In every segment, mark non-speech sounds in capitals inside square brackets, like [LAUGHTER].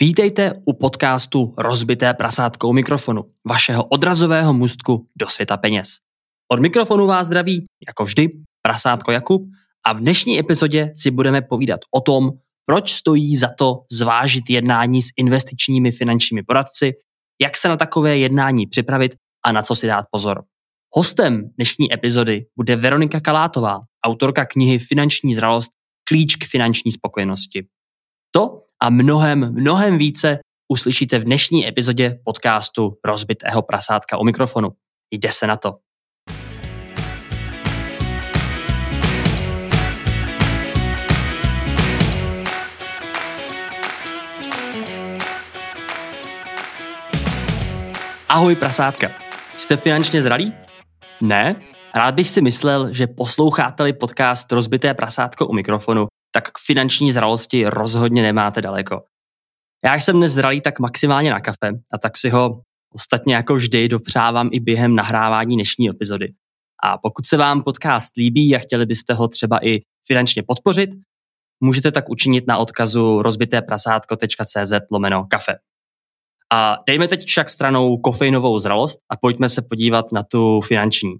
Vítejte u podcastu Rozbité prasátko u mikrofonu, vašeho odrazového můstku do světa peněz. Od mikrofonu vás zdraví, jako vždy, prasátko Jakub a v dnešní epizodě si budeme povídat o tom, proč stojí za to zvážit jednání s investičními finančními poradci, jak se na takové jednání připravit a na co si dát pozor. Hostem dnešní epizody bude Veronika Kalátová, autorka knihy Finanční zralost Klíč k finanční spokojenosti. To a mnohem, mnohem více uslyšíte v dnešní epizodě podcastu Rozbitého prasátka o mikrofonu. Jde se na to. Ahoj prasátka. Jste finančně zralí? Ne? Rád bych si myslel, že posloucháte-li podcast Rozbité prasátko u mikrofonu, tak k finanční zralosti rozhodně nemáte daleko. Já jsem dnes zralý tak maximálně na kafe a tak si ho ostatně jako vždy dopřávám i během nahrávání dnešní epizody. A pokud se vám podcast líbí a chtěli byste ho třeba i finančně podpořit, můžete tak učinit na odkazu rozbiteprasátko.cz lomeno kafe. A dejme teď však stranou kofeinovou zralost a pojďme se podívat na tu finanční.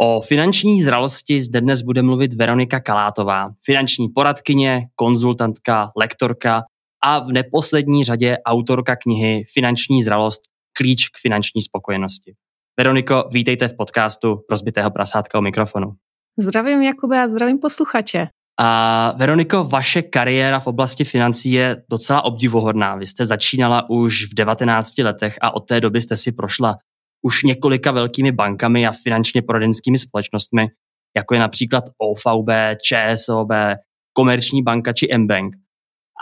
O finanční zralosti zde dnes bude mluvit Veronika Kalátová, finanční poradkyně, konzultantka, lektorka a v neposlední řadě autorka knihy Finanční zralost Klíč k finanční spokojenosti. Veroniko, vítejte v podcastu Rozbitého prasátka o mikrofonu. Zdravím Jakube a zdravím posluchače. A Veroniko, vaše kariéra v oblasti financí je docela obdivuhodná. Vy jste začínala už v 19 letech a od té doby jste si prošla už několika velkými bankami a finančně poradenskými společnostmi, jako je například OVB, ČSOB, Komerční banka či Mbank.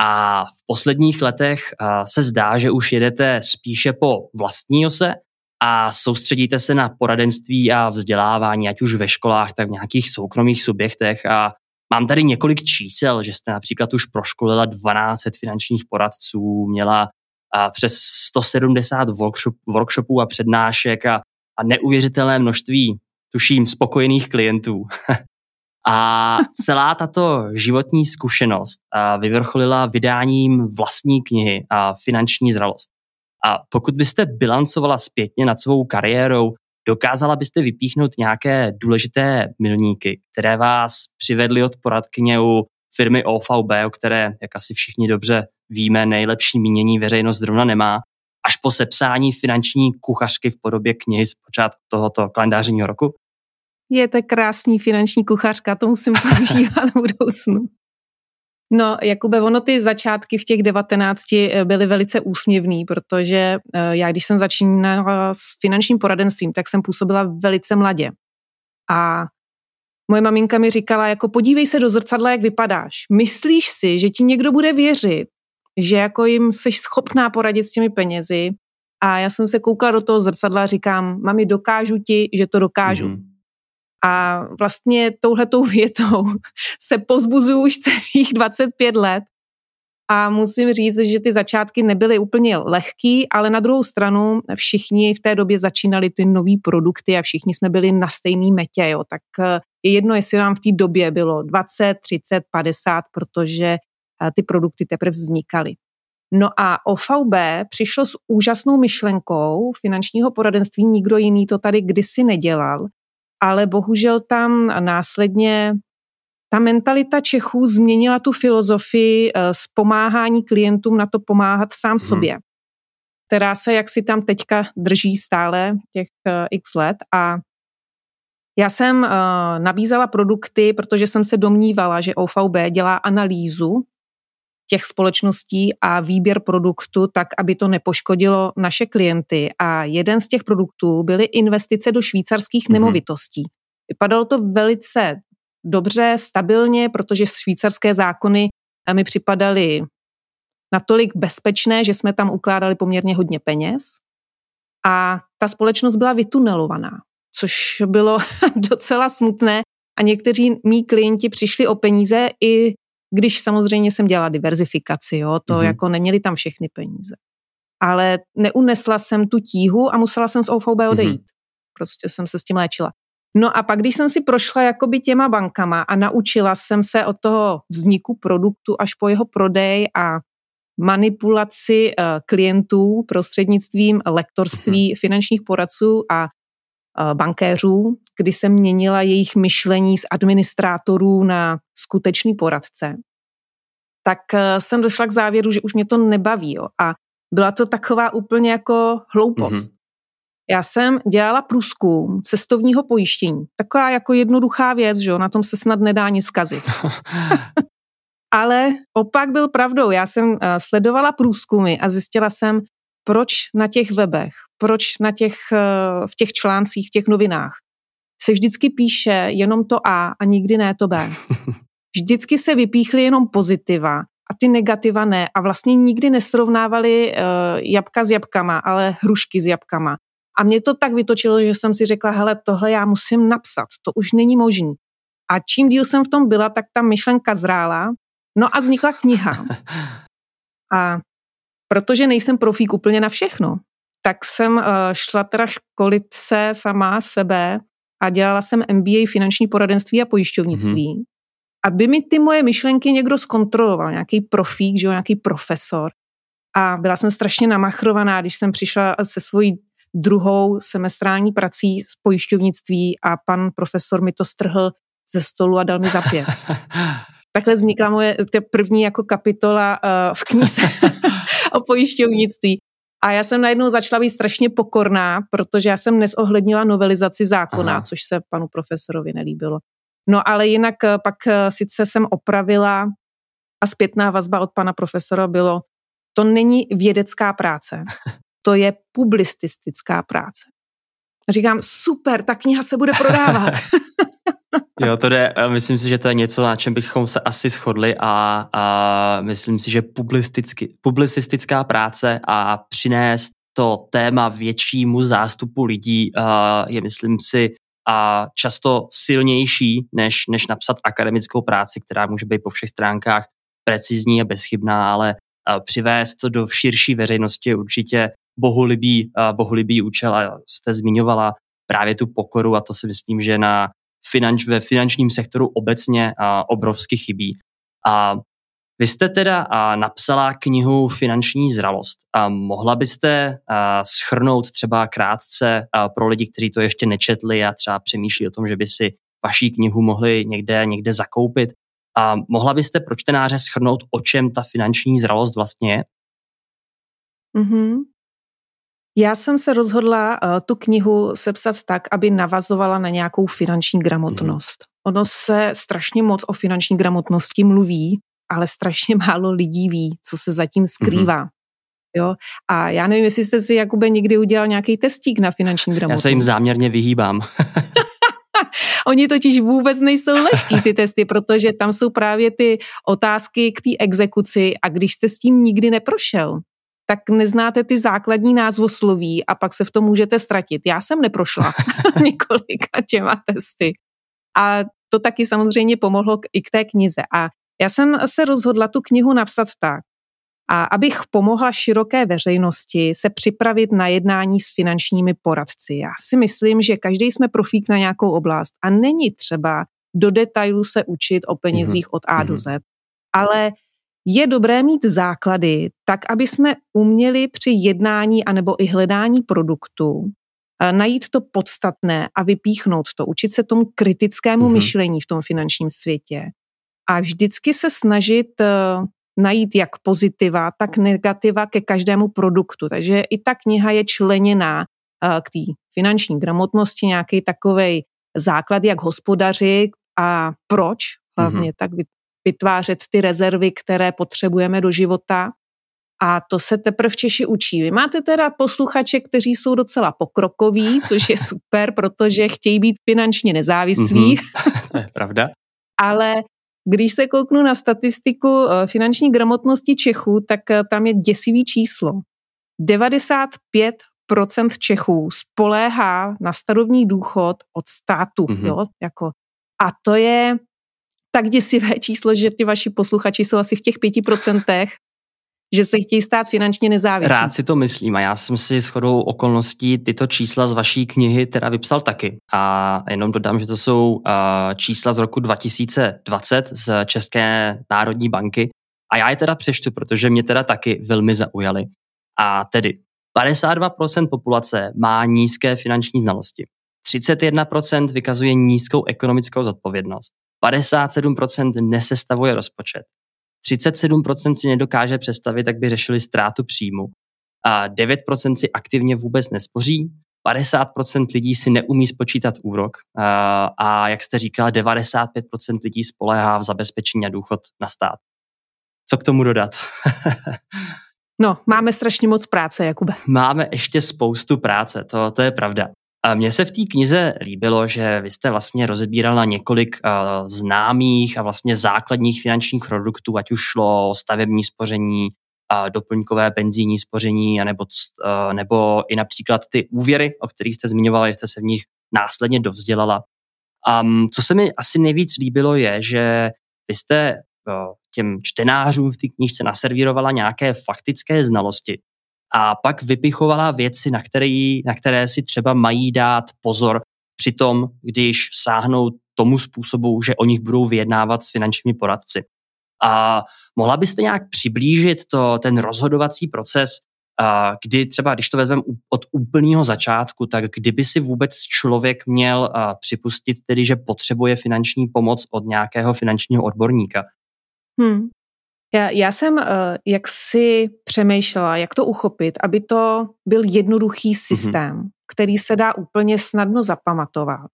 A v posledních letech se zdá, že už jedete spíše po vlastní ose a soustředíte se na poradenství a vzdělávání, ať už ve školách, tak v nějakých soukromých subjektech. A mám tady několik čísel, že jste například už proškolila 12 finančních poradců, měla a přes 170 workshop, workshopů a přednášek a, a neuvěřitelné množství, tuším, spokojených klientů. [LAUGHS] a celá tato životní zkušenost vyvrcholila vydáním vlastní knihy a finanční zralost. A pokud byste bilancovala zpětně nad svou kariérou, dokázala byste vypíchnout nějaké důležité milníky, které vás přivedly od poradkyně u firmy OVB, o které, jak asi všichni dobře víme, nejlepší mínění veřejnost zrovna nemá, až po sepsání finanční kuchařky v podobě knihy z počátku tohoto kalendářního roku? Je to krásný finanční kuchařka, to musím používat v budoucnu. No, Jakube, ono ty začátky v těch 19 eh, byly velice úsměvný, protože eh, já, když jsem začínala s finančním poradenstvím, tak jsem působila velice mladě. A moje maminka mi říkala, jako podívej se do zrcadla, jak vypadáš. Myslíš si, že ti někdo bude věřit, že jako jim jsi schopná poradit s těmi penězi a já jsem se koukla do toho zrcadla a říkám, mami, dokážu ti, že to dokážu. Mm-hmm. A vlastně touhletou větou [LAUGHS] se pozbuzuju už celých 25 let a musím říct, že ty začátky nebyly úplně lehký, ale na druhou stranu všichni v té době začínali ty nové produkty a všichni jsme byli na stejný metě, jo. tak eh, je jedno, jestli vám v té době bylo 20, 30, 50, protože ty produkty teprve vznikaly. No a OVB přišlo s úžasnou myšlenkou finančního poradenství, nikdo jiný to tady kdysi nedělal, ale bohužel tam následně ta mentalita Čechů změnila tu filozofii z eh, pomáhání klientům na to pomáhat sám hmm. sobě, která se jaksi tam teďka drží stále těch uh, x let a já jsem uh, nabízela produkty, protože jsem se domnívala, že OVB dělá analýzu těch společností a výběr produktu tak, aby to nepoškodilo naše klienty. A jeden z těch produktů byly investice do švýcarských mm-hmm. nemovitostí. Vypadalo to velice dobře, stabilně, protože švýcarské zákony mi připadaly natolik bezpečné, že jsme tam ukládali poměrně hodně peněz. A ta společnost byla vytunelovaná, což bylo [LAUGHS] docela smutné. A někteří mý klienti přišli o peníze i když samozřejmě jsem dělala diverzifikaci, jo, to mm-hmm. jako neměli tam všechny peníze. Ale neunesla jsem tu tíhu a musela jsem z OVB mhm. odejít. Mm-hmm. Prostě jsem se s tím léčila. No a pak, když jsem si prošla jakoby těma bankama a naučila jsem se od toho vzniku produktu až po jeho prodej a manipulaci klientů prostřednictvím lektorství mm-hmm. finančních poradců a bankéřů, kdy se měnila jejich myšlení z administrátorů na skutečný poradce, tak jsem došla k závěru, že už mě to nebaví. Jo. A byla to taková úplně jako hloupost. Mm-hmm. Já jsem dělala průzkum cestovního pojištění. Taková jako jednoduchá věc, že jo, na tom se snad nedá nic zkazit. [LAUGHS] Ale opak byl pravdou. Já jsem eh, sledovala průzkumy a zjistila jsem, proč na těch webech, proč na těch, eh, v těch článcích, v těch novinách se vždycky píše jenom to A a nikdy ne to B. [LAUGHS] Vždycky se vypíchly jenom pozitiva a ty negativa ne a vlastně nikdy nesrovnávali uh, jabka s jabkama, ale hrušky s jabkama. A mě to tak vytočilo, že jsem si řekla, hele, tohle já musím napsat, to už není možný. A čím díl jsem v tom byla, tak ta myšlenka zrála, no a vznikla kniha. [LAUGHS] A protože nejsem profík úplně na všechno, tak jsem uh, šla teda školit se sama sebe a dělala jsem MBA finanční poradenství a pojišťovnictví. Mm-hmm. Aby mi ty moje myšlenky někdo zkontroloval, nějaký profík, že jo, nějaký profesor. A byla jsem strašně namachrovaná, když jsem přišla se svojí druhou semestrální prací z pojišťovnictví a pan profesor mi to strhl ze stolu a dal mi za pět. [LAUGHS] Takhle vznikla moje první jako kapitola uh, v knize [LAUGHS] o pojišťovnictví. A já jsem najednou začala být strašně pokorná, protože já jsem nesohlednila novelizaci zákona, Aha. což se panu profesorovi nelíbilo. No ale jinak eh, pak eh, sice jsem opravila a zpětná vazba od pana profesora bylo, to není vědecká práce, [LAUGHS] to je publicistická práce. A říkám, super, ta kniha se bude prodávat. [LAUGHS] Jo, to jde, myslím si, že to je něco, na čem bychom se asi shodli a, a myslím si, že publicistická práce a přinést to téma většímu zástupu lidí a je, myslím si, a často silnější, než, než napsat akademickou práci, která může být po všech stránkách precizní a bezchybná, ale přivést to do širší veřejnosti je určitě bohulibý, bohulibý účel a jste zmiňovala právě tu pokoru a to si myslím, že na finanč, ve finančním sektoru obecně obrovsky chybí. A vy jste teda a, napsala knihu Finanční zralost. A mohla byste schrnout třeba krátce pro lidi, kteří to ještě nečetli a třeba přemýšlí o tom, že by si vaší knihu mohli někde, někde zakoupit. A mohla byste pro čtenáře schrnout, o čem ta finanční zralost vlastně je? Mm-hmm. Já jsem se rozhodla uh, tu knihu sepsat tak, aby navazovala na nějakou finanční gramotnost. Mm. Ono se strašně moc o finanční gramotnosti mluví, ale strašně málo lidí ví, co se zatím skrývá. Mm. Jo? A já nevím, jestli jste si, Jakube, někdy udělal nějaký testík na finanční gramotnost. Já se jim záměrně vyhýbám. [LAUGHS] Oni totiž vůbec nejsou lehký ty testy, protože tam jsou právě ty otázky k té exekuci a když jste s tím nikdy neprošel, tak neznáte ty základní názvosloví a pak se v tom můžete ztratit. Já jsem neprošla [LAUGHS] několika těma testy. A to taky samozřejmě pomohlo i k té knize. A já jsem se rozhodla tu knihu napsat tak, a abych pomohla široké veřejnosti se připravit na jednání s finančními poradci. Já si myslím, že každý jsme profík na nějakou oblast a není třeba do detailu se učit o penězích mm-hmm. od A do mhm. Z. Ale je dobré mít základy tak, aby jsme uměli při jednání anebo i hledání produktu eh, najít to podstatné a vypíchnout to, učit se tomu kritickému mm-hmm. myšlení v tom finančním světě a vždycky se snažit eh, najít jak pozitiva, tak negativa ke každému produktu. Takže i ta kniha je členěná eh, k té finanční gramotnosti, nějaký takový základ, jak hospodařit a proč hlavně mm-hmm. tak vytvářet ty rezervy, které potřebujeme do života. A to se teprve Češi učí. Vy máte teda posluchače, kteří jsou docela pokrokoví, což je super, protože chtějí být finančně nezávislí. Mm-hmm. [LAUGHS] to je pravda. Ale když se kouknu na statistiku eh, finanční gramotnosti Čechů, tak eh, tam je děsivý číslo. 95% Čechů spoléhá na starobní důchod od státu. Mm-hmm. Jo? Jako, a to je tak děsivé číslo, že ty vaši posluchači jsou asi v těch pěti procentech, že se chtějí stát finančně nezávislí. Rád si to myslím a já jsem si shodou okolností tyto čísla z vaší knihy teda vypsal taky. A jenom dodám, že to jsou uh, čísla z roku 2020 z České národní banky A já je teda přeštu, protože mě teda taky velmi zaujaly. A tedy 52% populace má nízké finanční znalosti. 31% vykazuje nízkou ekonomickou zodpovědnost. 57% nesestavuje rozpočet. 37% si nedokáže představit, jak by řešili ztrátu příjmu. A 9% si aktivně vůbec nespoří. 50% lidí si neumí spočítat úrok a, a jak jste říkala, 95% lidí spolehá v zabezpečení a důchod na stát. Co k tomu dodat? [LAUGHS] no, máme strašně moc práce, Jakube. Máme ještě spoustu práce, to, to je pravda. Mně se v té knize líbilo, že vy jste vlastně rozebírala několik uh, známých a vlastně základních finančních produktů, ať už šlo o stavební spoření, doplňkové penzijní spoření, anebo, uh, nebo i například ty úvěry, o kterých jste zmiňovala, že jste se v nich následně dovzdělala. Um, co se mi asi nejvíc líbilo je, že vy jste uh, těm čtenářům v té knižce naservírovala nějaké faktické znalosti, a pak vypichovala věci, na které, na které si třeba mají dát pozor při tom, když sáhnou tomu způsobu, že o nich budou vyjednávat s finančními poradci. A mohla byste nějak přiblížit to, ten rozhodovací proces, a kdy třeba, když to vezmeme od úplného začátku, tak kdyby si vůbec člověk měl připustit tedy, že potřebuje finanční pomoc od nějakého finančního odborníka? Hmm. Já, já jsem uh, jak si přemýšlela, jak to uchopit, aby to byl jednoduchý mhm. systém, mm-hmm. který se dá úplně snadno zapamatovat.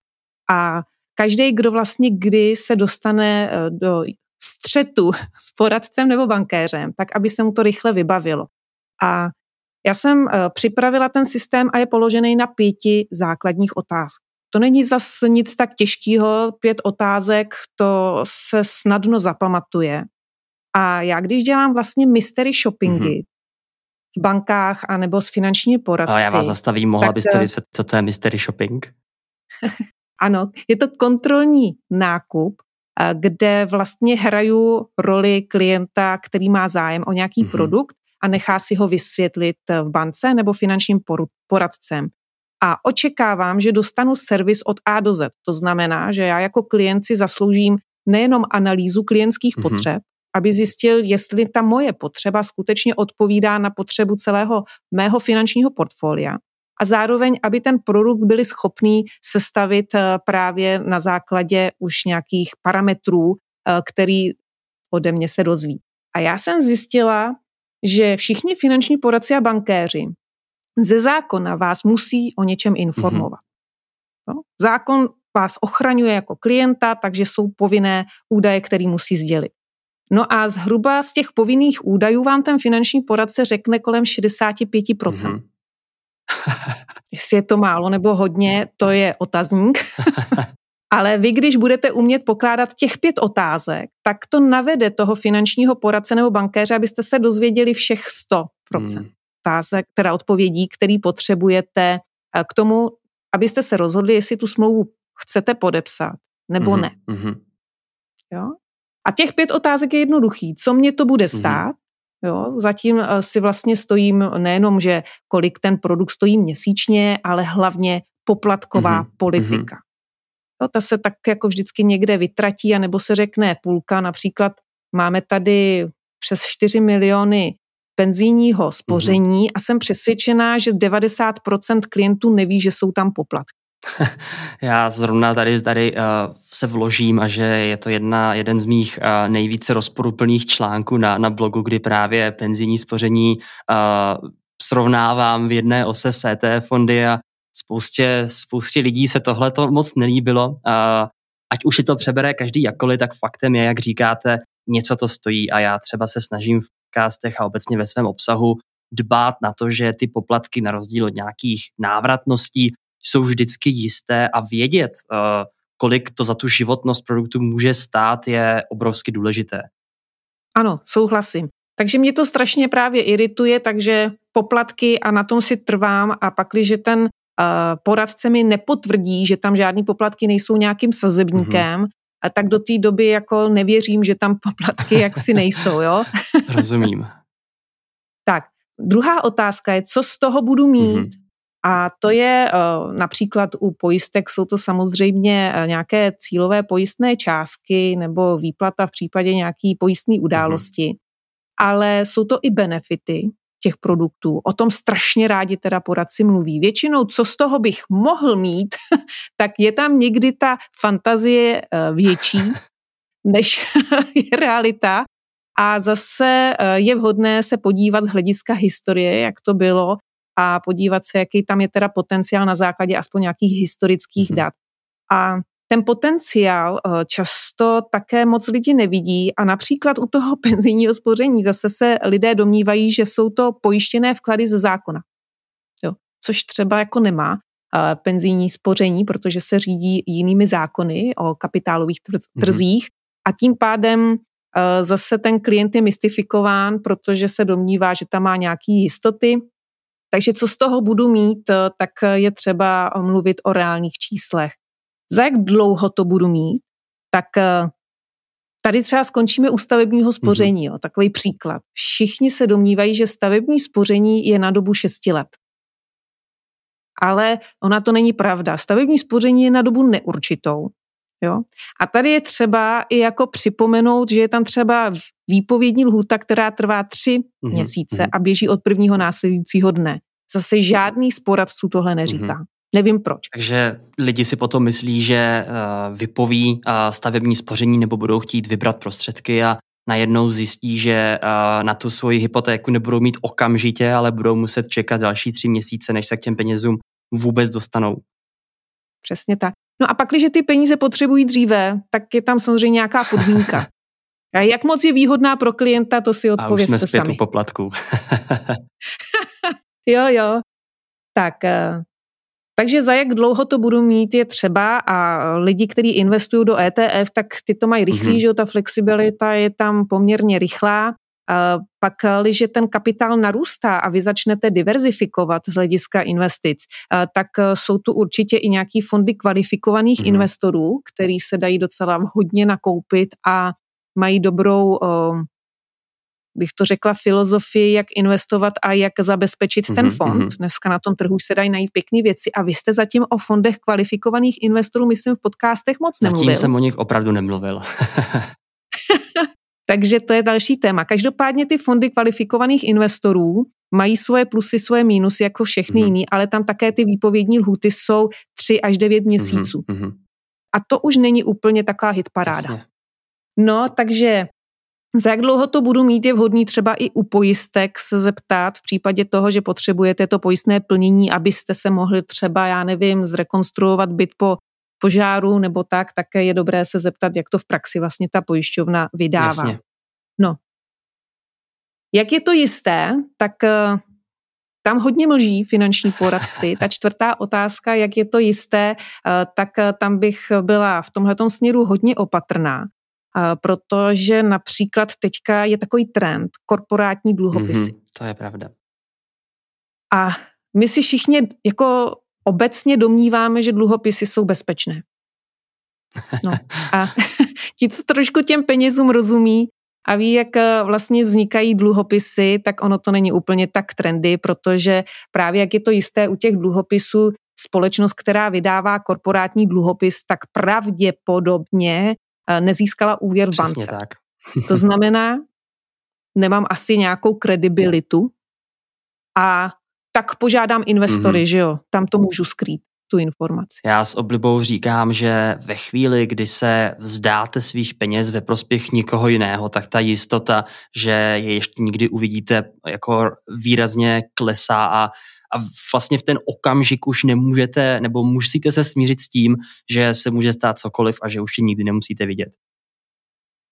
A každý, kdo vlastně kdy se dostane uh, do střetu [LAUGHS] s poradcem nebo bankéřem, tak aby se mu to rychle vybavilo. A já jsem uh, připravila ten systém a je položený na pěti základních otázkách. To není zase nic tak těžkého, pět otázek, to se snadno zapamatuje. A já když dělám vlastně mystery shoppingy mm-hmm. v bankách a nebo s finanční poradci. A já vás zastavím, mohla tak, byste eh, vysvětlit, co to je mystery shopping? [LAUGHS] ano, je to kontrolní nákup, eh, kde vlastně hraju roli klienta, který má zájem o nějaký mm-hmm. produkt a nechá si ho vysvětlit v bance nebo finančním poradcem. A očekávám, že dostanu servis od A do Z. To znamená, že já jako klient si zasloužím nejenom analýzu klientských mm-hmm. potřeb, aby zjistil, jestli ta moje potřeba skutečně odpovídá na potřebu celého mého finančního portfolia. A zároveň, aby ten produkt byli schopný sestavit eh, právě na základě už nějakých parametrů, eh, který ode mě se dozví. A já jsem zjistila, že všichni finanční poradci a bankéři ze zákona vás musí o něčem informovat. Mm-hmm. No? Zákon vás ochraňuje jako klienta, takže jsou povinné údaje, které musí sdělit. No a zhruba z těch povinných údajů vám ten finanční poradce řekne kolem 65%. Mm-hmm. [LAUGHS] Jestli je to málo nebo hodně, to je otazník. [LAUGHS] Ale vy, když budete umět pokládat těch pět otázek, tak to navede toho finančního poradce nebo bankéře, abyste se dozvěděli všech 100% mm. otázek, teda odpovědí, který potřebujete eh, k tomu, abyste se rozhodli, jestli tu smlouvu chcete podepsat nebo mm-hmm. ne. Mm-hmm. Jo? A těch pět otázek je jednoduchý. Co mě to bude mhm. stát? Jo, zatím eh, si vlastně stojím nejenom, že kolik ten produkt stojí měsíčně, ale hlavně poplatková mm-hmm. politika. Jo, ta se tak jako vždycky někde vytratí, anebo se řekne půlka. Například máme tady přes 4 miliony penzijního spoření mm-hmm. a jsem přesvědčená, že 90% klientů neví, že jsou tam poplatky. [LAUGHS] Já zrovna tady, tady uh, se vložím a že je to jedna, jeden z mých uh, nejvíce rozporuplných článků na, na blogu, kdy právě penzijní spoření uh, srovnávám v jedné ose CT fondy a spoustě, spoustě lidí se tohle to moc nelíbilo. Uh, ať už si to přebere každý jakkoliv, tak faktem je, jak říkáte, něco to stojí a já třeba se snažím v podcastech a obecně ve svém obsahu dbát na to, že ty poplatky na rozdíl od nějakých návratností jsou vždycky jisté a vědět, eh, kolik to za tu životnost produktu může stát, je obrovsky důležité. Ano, souhlasím. Takže mě to strašně právě irituje, takže poplatky a na tom si trvám a pak, když ten uh, poradce mi nepotvrdí, že tam žádný poplatky nejsou nějakým sazebníkem, mm-hmm. a tak do té doby jako nevěřím, že tam poplatky [LAUGHS] jaksi nejsou, jo? Rozumím. [LAUGHS] tak, druhá otázka je, co z toho budu mít? Mm-hmm. A to je uh, například u pojistek, jsou to samozřejmě uh, nějaké cílové pojistné částky nebo výplata v případě nějaké pojistné události. Mm-hmm. ale jsou to i benefity těch produktů. O tom strašně rádi teda poradci mluví. Většinou, co z toho bych mohl mít, [LAUGHS] tak je tam někdy ta fantazie eh, větší, [LAUGHS] než [LAUGHS] je realita. A zase eh, je vhodné se podívat z hlediska historie, jak to bylo, a podívat se, jaký tam je teda potenciál na základě aspoň nějakých historických mm-hmm. dat. A ten potenciál eh, často také moc lidi nevidí a například u toho [LAUGHS] penzijního spoření zase se lidé domnívají, že jsou to pojištěné vklady ze zákona. Jo, což třeba jako nemá uh, penzijní spoření, protože se řídí jinými zákony o kapitálových mhm. trzích mm-hmm. a tím pádem uh, zase ten klient je mystifikován, protože se domnívá, že tam má nějaké jistoty. Takže co z toho budu mít, tak je třeba mluvit o reálných číslech za jak dlouho to budu mít, tak eh, tady třeba skončíme u stavebního spoření. Mm-hmm. Jo, takový příklad. Všichni se domnívají, že stavební spoření je na dobu 6 let. Ale ona to není pravda. Stavební spoření je na dobu neurčitou. Jo? A tady je třeba i jako připomenout, že je tam třeba výpovědní lhůta, která trvá tři mm-hmm. měsíce mhm. a běží od prvního následujícího dne. Zase žádný z poradců tohle neříká. Mm-hmm. Nevím proč. Takže lidi si potom myslí, že uh, vypoví uh, stavební spoření nebo budou chtít vybrat prostředky a najednou zjistí, že uh, na tu svoji hypotéku nebudou mít okamžitě, ale budou muset čekat další tři měsíce, než se k těm penězům vůbec dostanou. Přesně tak. No a pak, když ty peníze potřebují dříve, tak je tam samozřejmě nějaká podmínka. [LAUGHS] A jak moc je výhodná pro klienta, to si odpověste a už jsme zpět sami. u poplatku. [LAUGHS] jo, jo. Tak takže za jak dlouho to budu mít je třeba a lidi, kteří investují do ETF, tak ty to mají rychlý, mm-hmm. že jo, ta flexibilita je tam poměrně rychlá. A pak, když ten kapitál narůstá a vy začnete diverzifikovat z hlediska investic, tak jsou tu určitě i nějaký fondy kvalifikovaných mm-hmm. investorů, který se dají docela hodně nakoupit a mají dobrou bych to řekla, filozofii, jak investovat a jak zabezpečit mm-hmm, ten mhm, fond. Mm-hmm. Dneska na tom trhu se dají najít pěkné věci a vy jste zatím o fondech kvalifikovaných investorů, myslím, v podcastech moc nemluvil. Zatím jsem o nich opravdu nemluvil. [LAUGHS] Takže to je další téma. Každopádně ty fondy kvalifikovaných investorů mají svoje plusy, svoje mínusy jako všechny mm-hmm. jiný, ale tam také ty výpovědní lhuty jsou 3 až 9 mhm, měsíců. Mm-hmm. A to už není úplně taková hitparáda. Jasně. No, takže za jak dlouho to budu mít, je vhodný třeba i u pojistek se zeptat v případě toho, že potřebujete to pojistné plnění, abyste se mohli třeba, já nevím, zrekonstruovat byt po požáru nebo tak, také je dobré se zeptat, jak to v praxi vlastně ta pojišťovna vydává. Jasně. No. Jak je to jisté, tak eh, tam hodně mlží finanční poradci. Ta čtvrtá otázka, jak je to jisté, eh, tak eh, tam bych byla v tomhletom směru hodně opatrná protože například teďka je takový trend, korporátní dluhopisy. Mm-hmm, to je pravda. A my si všichni jako obecně domníváme, že dluhopisy jsou bezpečné. No a [LAUGHS] ti, co trošku těm penězům rozumí a ví, jak eh, vlastně vznikají dluhopisy, tak ono to není úplně tak trendy, protože právě jak je to jisté u těch dluhopisů, společnost, která vydává korporátní dluhopis, tak pravděpodobně Eh, nezískala úvěr v bance. tak. to znamená, nemám asi nějakou kredibilitu a tak požádám investory, mm-hmm. že jo, tam to můžu skrýt tu informaci. Já s oblibou říkám, že ve chvíli, kdy se vzdáte svých peněz ve prospěch nikoho jiného, tak ta jistota, že je ještě nikdy uvidíte, jako výrazně klesá a, a vlastně v ten okamžik už nemůžete, nebo musíte se smířit s tím, že se může stát cokoliv a že už je nikdy nemusíte vidět.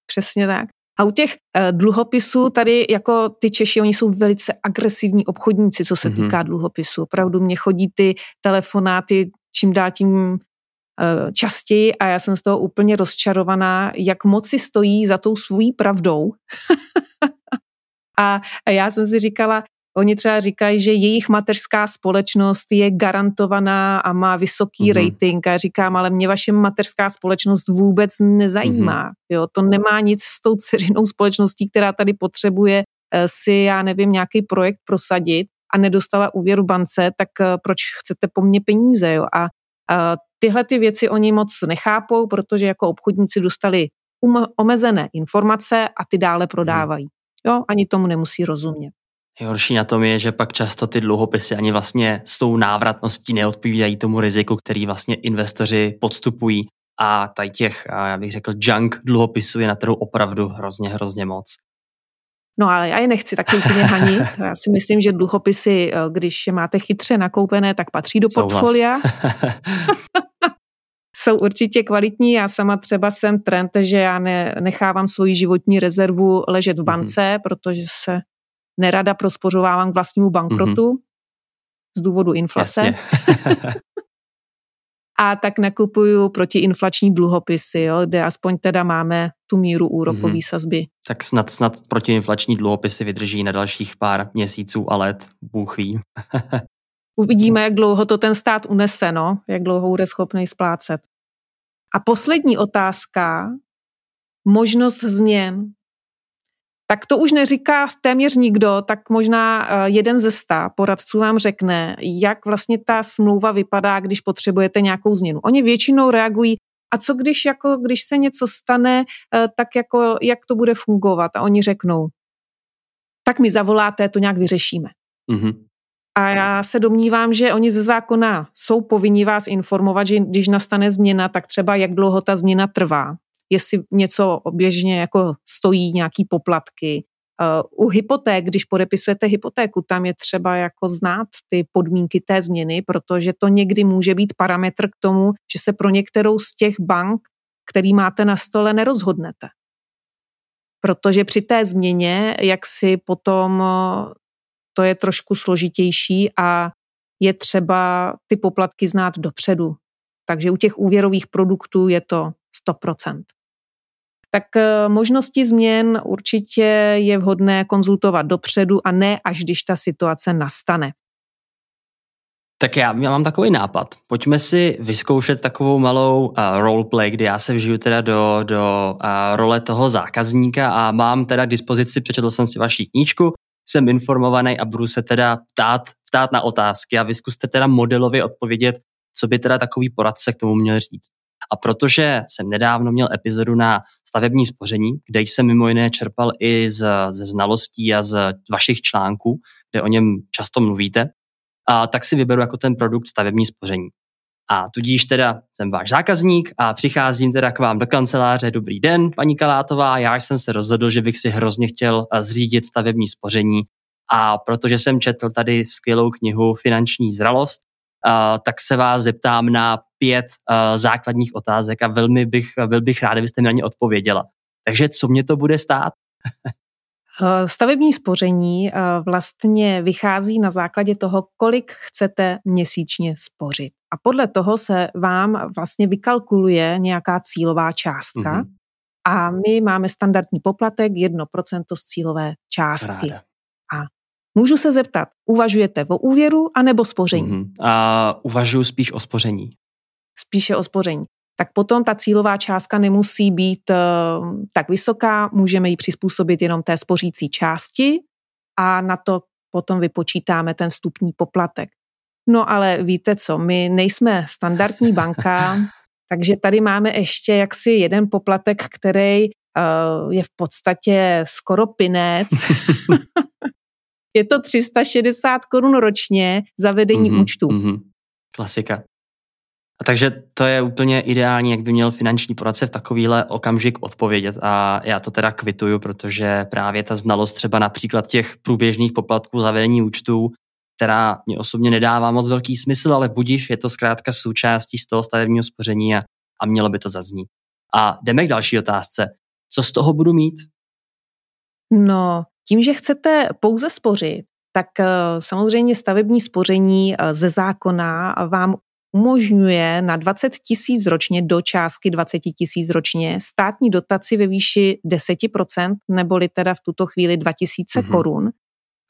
Přesně tak. A u těch uh, dluhopisů tady jako ty Češi, oni jsou velice agresivní obchodníci, co se mm-hmm. týká dluhopisů. Opravdu mě chodí ty telefonáty čím dál tím uh, častěji a já jsem z toho úplně rozčarovaná, jak moc si stojí za tou svojí pravdou. [LAUGHS] a já jsem si říkala, Oni třeba říkají, že jejich mateřská společnost je garantovaná a má vysoký mm-hmm. rating. A já říkám, ale mě vaše mateřská společnost vůbec nezajímá. Mm-hmm. Jo, to nemá nic s tou dceřinou společností, která tady potřebuje eh, si, já nevím, nějaký projekt prosadit a nedostala úvěr v bance, tak eh, proč chcete po mně peníze? Jo? A, a tyhle ty věci oni moc nechápou, protože jako obchodníci dostali um, omezené informace a ty dále prodávají. Jo, ani tomu nemusí rozumět. Horší na tom je, že pak často ty dluhopisy ani vlastně s tou návratností neodpovídají tomu riziku, který vlastně investoři podstupují. A tady těch, já bych řekl, junk dluhopisů je na trhu opravdu hrozně, hrozně moc. No ale já je nechci taky úplně hanit. [LAUGHS] Já si myslím, že dluhopisy, eh, když je máte chytře nakoupené, tak patří do portfolia. [LAUGHS] [LAUGHS] Jsou určitě kvalitní. Já sama třeba jsem trend, že já ne, nechávám svoji životní rezervu ležet v mhm. bance, mm-hmm. protože se nerada prospořovávám k vlastnímu bankrotu mm-hmm. z důvodu inflace. [LAUGHS] a tak nakupuju protiinflační dluhopisy, jo, kde aspoň teda máme tu míru úrokové mm-hmm. sazby. Tak snad, snad protiinflační dluhopisy vydrží na dalších pár měsíců a let, Bůh ví. [LAUGHS] Uvidíme, jak dlouho to ten stát unese, no, jak dlouho bude schopný splácet. A poslední otázka, možnost změn tak to už neříká téměř nikdo, tak možná eh, jeden ze sta poradců vám řekne, jak vlastně ta smlouva vypadá, když potřebujete nějakou změnu. Oni většinou reagují, a co když, jako, když se něco stane, eh, tak jako, jak to bude fungovat? A oni řeknou, tak mi zavoláte, to nějak vyřešíme. Mm-hmm. A já se domnívám, že oni ze zákona jsou povinni vás informovat, že když nastane změna, tak třeba jak dlouho ta změna trvá jestli něco oběžně jako stojí nějaký poplatky. Uh, u hypoték, když podepisujete hypotéku, tam je třeba jako znát ty podmínky té změny, protože to někdy může být parametr k tomu, že se pro některou z těch bank, který máte na stole, nerozhodnete. Protože při té změně, jak si potom to je trošku složitější a je třeba ty poplatky znát dopředu. Takže u těch úvěrových produktů je to 100% tak eh, možnosti změn určitě je vhodné konzultovat dopředu a ne až když ta situace nastane. Tak já, já mám takový nápad. Pojďme si vyzkoušet takovou malou uh, roleplay, kdy já se vžiju teda do, do uh, role toho zákazníka a mám teda k dispozici, přečetl jsem si vaši knížku, jsem informovaný a budu se teda ptát, ptát na otázky a vy zkuste teda modelově odpovědět, co by teda takový poradce k tomu měl říct. A protože jsem nedávno měl epizodu na stavební spoření, kde jsem mimo jiné čerpal i z, ze znalostí a z vašich článků, kde o něm často mluvíte, a tak si vyberu jako ten produkt stavební spoření. A tudíž teda jsem váš zákazník a přicházím teda k vám do kanceláře. Dobrý den, paní Kalátová, já jsem se rozhodl, že bych si hrozně chtěl eh, zřídit stavební spoření a protože jsem četl tady skvělou knihu Finanční zralost, uh, tak se vás zeptám na pět uh, základních otázek a velmi bych, byl bych rád, kdybyste mi na ně odpověděla. Takže co mě to bude stát? [LAUGHS] Eh, stavební spoření vlastně vychází na základě toho, kolik chcete měsíčně spořit. A podle toho se vám vlastně vykalkuluje nějaká cílová částka. Mm-hmm. A my máme standardní poplatek 1% z cílové částky. Ráda. A Můžu se zeptat, uvažujete o úvěru anebo spoření? Mm-hmm. A uvažuji spíš o spoření. Spíše o spoření. Tak potom ta cílová částka nemusí být uh, tak vysoká, můžeme ji přizpůsobit jenom té spořící části a na to potom vypočítáme ten vstupní poplatek. No ale víte co, my nejsme standardní [LAUGHS] banka, takže tady máme ještě jaksi jeden poplatek, který uh, je v podstatě skoro pinec. [LAUGHS] je to 360 korun ročně za vedení mm-hmm, účtu. Mm-hmm. Klasika. A takže to je úplně ideální, jak by měl finanční poradce v takovýhle okamžik odpovědět. A já to teda kvituju, protože právě ta znalost třeba například těch průběžných poplatků za vedení účtů, která mě osobně nedává moc velký smysl, ale budíš, je to zkrátka součástí z toho stavebního spoření a, a mělo by to zaznít. A jdeme k další otázce. Co z toho budu mít? No, tím, že chcete pouze spořit, tak eh, samozřejmě stavební spoření eh, ze zákona vám umožňuje na 20 tisíc ročně do částky 20 tisíc ročně státní dotaci ve výši 10%, neboli teda v tuto chvíli 2000 mm-hmm. korun.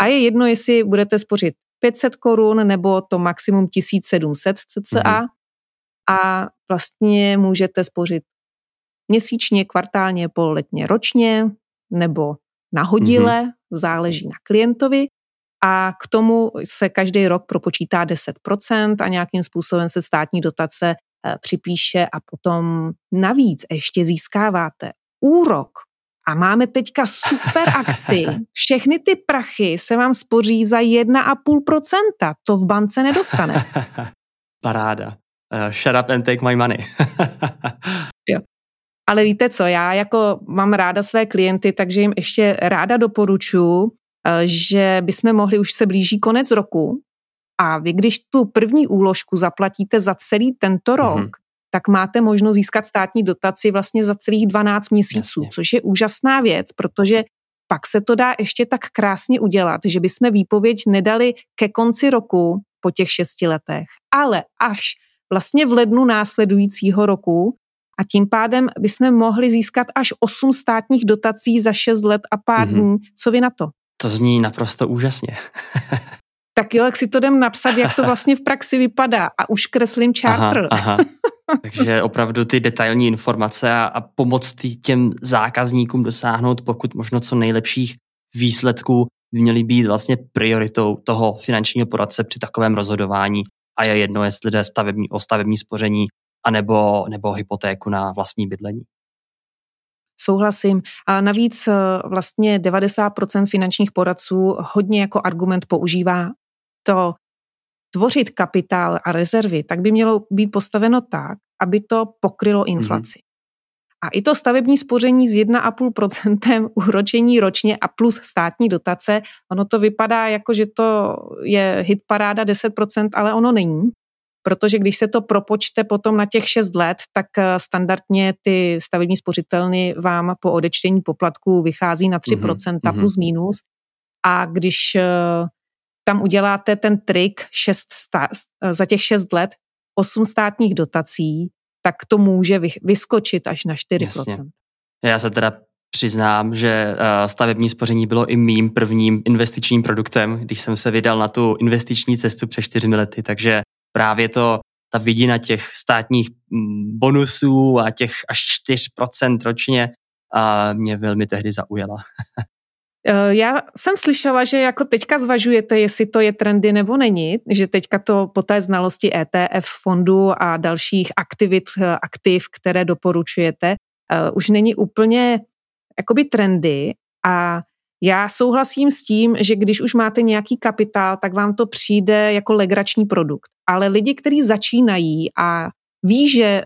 A je jedno, jestli budete spořit 500 korun nebo to maximum 1700 cca. Mm-hmm. A vlastně můžete spořit měsíčně, kvartálně, pololetně, ročně nebo nahodile, mm-hmm. záleží na klientovi a k tomu se každý rok propočítá 10% a nějakým způsobem se státní dotace eh, připíše a potom navíc ještě získáváte úrok a máme teďka super akci. [LAUGHS] Všechny ty prachy se vám spoří za 1,5%. To v bance nedostane. [LAUGHS] Paráda. Uh, shut up and take my money. [LAUGHS] jo. Ale víte co, já jako mám ráda své klienty, takže jim ještě ráda doporučuji, že bychom mohli, už se blíží konec roku a vy, když tu první úložku zaplatíte za celý tento rok, mm-hmm. tak máte možnost získat státní dotaci vlastně za celých 12 měsíců, Jasně. což je úžasná věc, protože pak se to dá ještě tak krásně udělat, že bychom výpověď nedali ke konci roku po těch šesti letech, ale až vlastně v lednu následujícího roku a tím pádem bychom mohli získat až 8 státních dotací za 6 let a pár mm-hmm. dní. Co vy na to? To zní naprosto úžasně. [LAUGHS] tak jo, jak si to jdem napsat, jak to [LAUGHS] vlastně v praxi vypadá a už kreslím charter. Aha, aha. [LAUGHS] Takže opravdu ty detailní informace a, a pomoc těm zákazníkům dosáhnout pokud možno co nejlepších výsledků by měly být vlastně prioritou toho finančního poradce při takovém rozhodování. A je jedno, jestli jde stavební, o stavební spoření anebo, nebo hypotéku na vlastní bydlení. Souhlasím. A navíc eh, vlastně 90% finančních poradců hodně jako argument používá to tvořit kapitál a rezervy, tak by mělo být postaveno tak, aby to pokrylo mhm. inflaci. Mm-hmm. A i to stavební spoření s 1,5% [LAUGHS] úročení ročně a plus státní dotace, ono to vypadá jako, že to je hit paráda 10%, ale ono není. Protože když se to propočte potom na těch 6 let, tak eh, standardně ty stavební spořitelny vám po odečtení poplatků vychází na 3% mm-hmm. plus minus. A když eh, tam uděláte ten trik šest stá, za těch 6 let 8 státních dotací, tak to může vyskočit až na 4%. Jasně. Já se teda přiznám, že eh, stavební spoření bylo i mým prvním investičním produktem, když jsem se vydal na tu investiční cestu před čtyřmi lety, takže právě to, ta vidina těch státních mm, bonusů a těch až 4% ročně a mě velmi tehdy zaujala. [LAUGHS] Eh, já jsem slyšela, že jako teďka zvažujete, jestli to je trendy nebo není, že teďka to po té znalosti ETF fondu a dalších aktivit, eh, aktiv, které doporučujete, eh, už není úplně jakoby trendy a já souhlasím s tím, že když už máte nějaký kapitál, tak vám to přijde jako legrační produkt. Ale lidi, kteří začínají a ví, že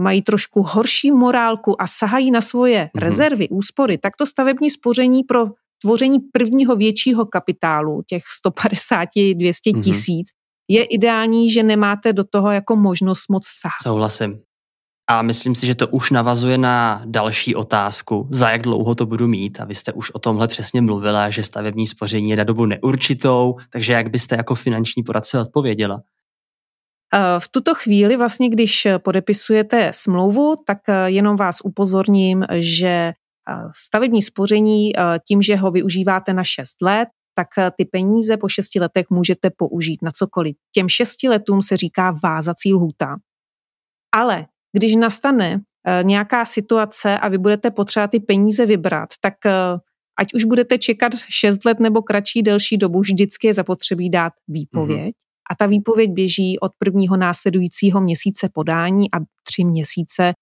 mají trošku horší morálku a sahají na svoje mm-hmm. rezervy, úspory, tak to stavební spoření pro tvoření prvního většího kapitálu, těch 150-200 mhm. tisíc, mm-hmm. je ideální, že nemáte do toho jako možnost moc sahat. Souhlasím. A myslím si, že to už navazuje na další otázku, za jak dlouho to budu mít. A vy jste už o tomhle přesně mluvila, že stavební spoření je na dobu neurčitou, takže jak byste jako finanční poradce odpověděla? Eh, v tuto chvíli vlastně, když podepisujete smlouvu, tak eh, jenom vás upozorním, že stavební spoření tím, že ho využíváte na 6 let, tak ty peníze po 6 letech můžete použít na cokoliv. Těm 6 letům se říká vázací lhůta. Ale když nastane nějaká situace a vy budete potřebovat ty peníze vybrat, tak ať už budete čekat 6 let nebo kratší delší dobu, vždycky je zapotřebí dát výpověď. Mm-hmm. A ta výpověď běží od prvního následujícího měsíce podání a tři měsíce